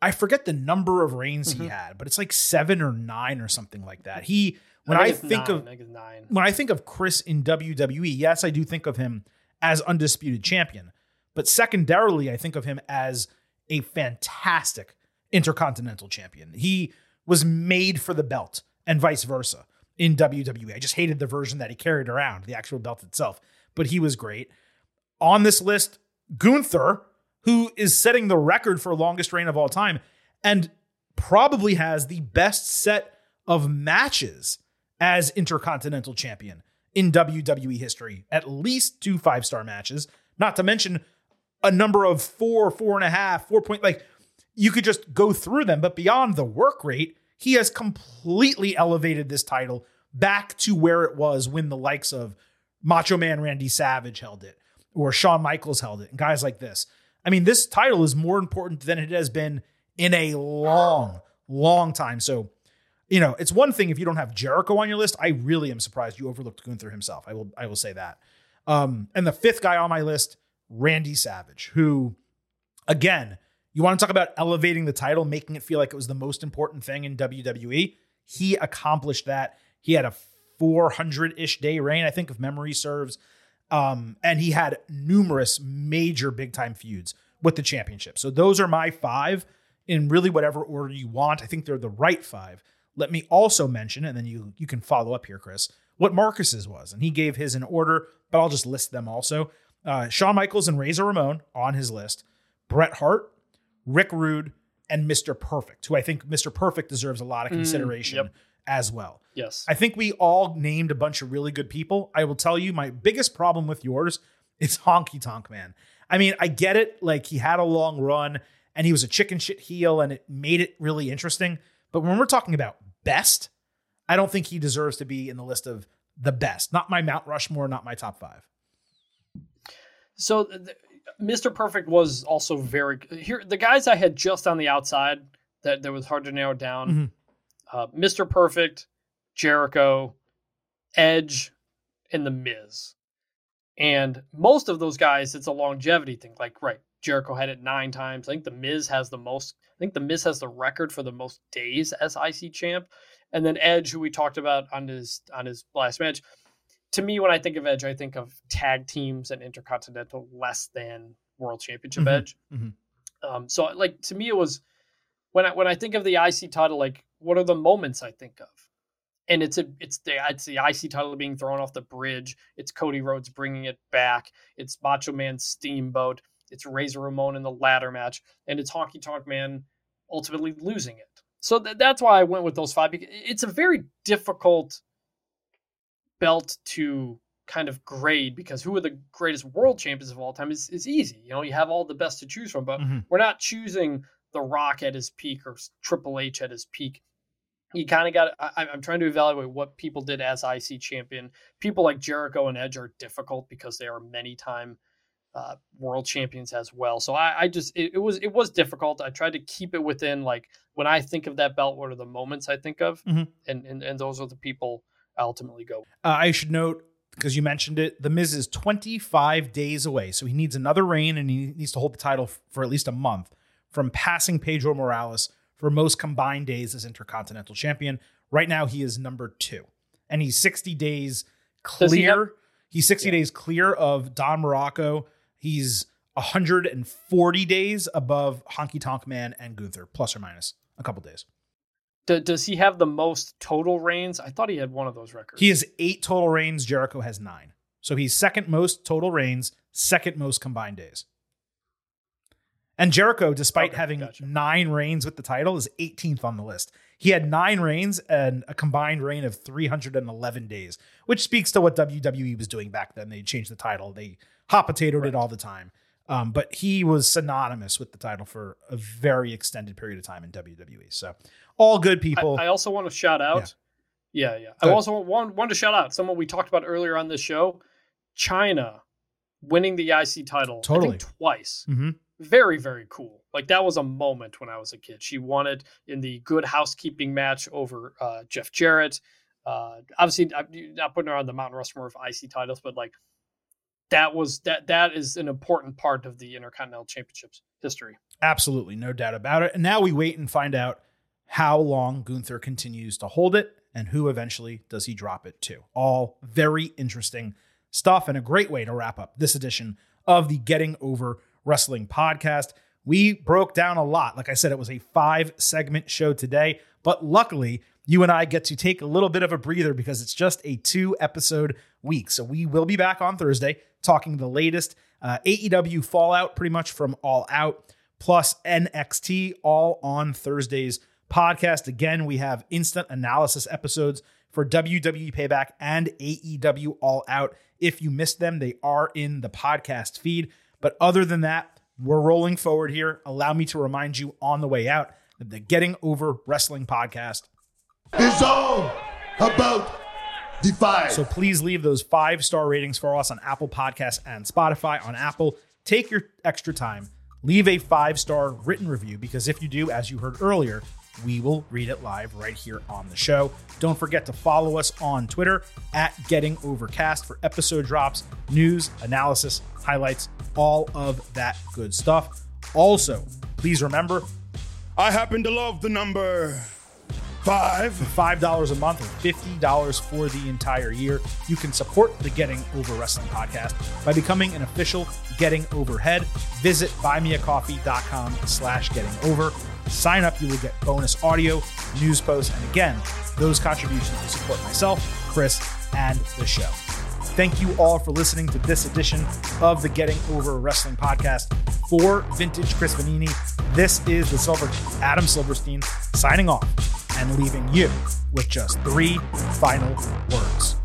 I forget the number of reigns he had, but it's like seven or nine or something like that. He, when I, think nine, of I think when I think of Chris in WWE, yes, I do think of him as undisputed champion, but secondarily, I think of him as a fantastic intercontinental champion. He was made for the belt and vice versa in WWE. I just hated the version that he carried around, the actual belt itself, but he was great. On this list, Gunther, who is setting the record for longest reign of all time and probably has the best set of matches as intercontinental champion in WWE history. At least two five star matches, not to mention a number of four, four and a half, four point. Like you could just go through them, but beyond the work rate, he has completely elevated this title back to where it was when the likes of Macho Man Randy Savage held it or Shawn Michaels held it and guys like this. I mean, this title is more important than it has been in a long, long time. So, you know, it's one thing if you don't have Jericho on your list. I really am surprised you overlooked Gunther himself. I will, I will say that. Um, and the fifth guy on my list, Randy Savage, who, again, you want to talk about elevating the title, making it feel like it was the most important thing in WWE. He accomplished that. He had a 400 ish day reign, I think, if memory serves. Um, and he had numerous major big time feuds with the championship. So those are my five in really whatever order you want. I think they're the right five. Let me also mention, and then you you can follow up here, Chris, what Marcus's was, and he gave his in order, but I'll just list them also. Uh, Shawn Michaels and Razor Ramon on his list, Bret Hart, Rick Rude, and Mr. Perfect, who I think Mr. Perfect deserves a lot of Mm, consideration yep. as well. Yes. I think we all named a bunch of really good people. I will tell you, my biggest problem with yours is Honky Tonk Man. I mean, I get it. Like he had a long run and he was a chicken shit heel and it made it really interesting. But when we're talking about best, I don't think he deserves to be in the list of the best. Not my Mount Rushmore, not my top five. So th- Mr. Perfect was also very here. The guys I had just on the outside that that was hard to narrow down. Mhm. Uh, Mr. Perfect, Jericho, Edge, and The Miz. And most of those guys, it's a longevity thing. Like, right, Jericho had it nine times. I think The Miz has the most. I think The Miz has the record for the most days as IC champ. And then Edge, who we talked about on his on his last match. To me, when I think of Edge, I think of tag teams and intercontinental less than World Championship Mhm. Edge. Mhm. Um, so, like to me, it was when I when I think of the IC title, like what are the moments I think of? And it's a it's the it's the IC title being thrown off the bridge. It's Cody Rhodes bringing it back. It's Macho Man Steamboat. It's Razor Ramon in the ladder match, and it's Honky Tonk Man ultimately losing it. So th- that's why I went with those five. Because It's a very difficult belt to kind of grade because who are the greatest world champions of all time is, is easy. You know, you have all the best to choose from, but Mhm. we're not choosing The Rock at his peak or Triple H at his peak. You kind of got. I, I'm trying to evaluate what people did as IC champion. People like Jericho and Edge are difficult because they are many time uh, world champions as well. So I, I just it, it was it was difficult. I tried to keep it within like when I think of that belt, what are the moments I think of, Mhm. and, and and those are the people I ultimately go. Uh, I should note because you mentioned it, the Miz is 25 days away, so he needs another reign and he needs to hold the title for at least a month from passing Pedro Morales for most combined days as Intercontinental Champion. Right now, he is number two, and he's 60 days Does he clear. have- he's 60 days clear of Don Muraco. He's 140 days above Honky Tonk Man and Gunther, plus or minus a couple days. Does he have the most total reigns? I thought he had one of those records. He has eight total reigns. Jericho has nine. So he's second most total reigns, second most combined days. And Jericho, despite having nine reigns with the title, is 18th on the list. He had nine reigns and a combined reign of 311 days, which speaks to what WWE was doing back then. They changed the title, they hot potatoed it all the time. Um, but he was synonymous with the title for a very extended period of time in WWE. So all good people. I, I also want to shout out. Yeah, yeah. Go I also want wanted to shout out someone we talked about earlier on this show, Chyna, winning the IC title Totally. twice. Mhm. Very, very cool. Like that was a moment when I was a kid. She won it in the Good Housekeeping match over uh, Jeff Jarrett. Uh, obviously, I'm not putting her on the Mount Rushmore of IC titles, but like that was that that is an important part of the Intercontinental Championships history. Absolutely, no doubt about it. And now we wait and find out how long Gunther continues to hold it and who eventually does he drop it to. All very interesting stuff and a great way to wrap up this edition of the Getting Over Wrestling podcast. We broke down a lot. Like I said, it was a five segment show today, but luckily, you and I get to take a little bit of a breather because it's just a two episode week. So we will be back on Thursday talking the latest uh, AEW Fallout, pretty much from All Out, plus NXT, all on Thursday's podcast. Again, we have instant analysis episodes for WWE Payback and AEW All Out. If you missed them, they are in the podcast feed. But other than that, we're rolling forward here. Allow me to remind you on the way out that the Getting Over Wrestling podcast It's all about the five. So please leave those five star ratings for us on Apple Podcasts and Spotify. On Apple, take your extra time, leave a five star written review because if you do, as you heard earlier, we will read it live right here on the show. Don't forget to follow us on Twitter at Getting Overcast for episode drops, news, analysis, highlights, all of that good stuff. Also, please remember I happen to love the number five. Five dollars a month or fifty dollars for the entire year. You can support the Getting Over Wrestling podcast by becoming an official Getting Overhead. Visit buymeacoffee.com slash getting over. Sign up, you will get bonus audio, news posts, and again, those contributions to support myself, Chris, and the show. Thank you all for listening to this edition of the Getting Over Wrestling podcast. For Vintage Chris Vannini, this is the Silver Adam Silverstein signing off and leaving you with just three final words.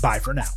Bye for now.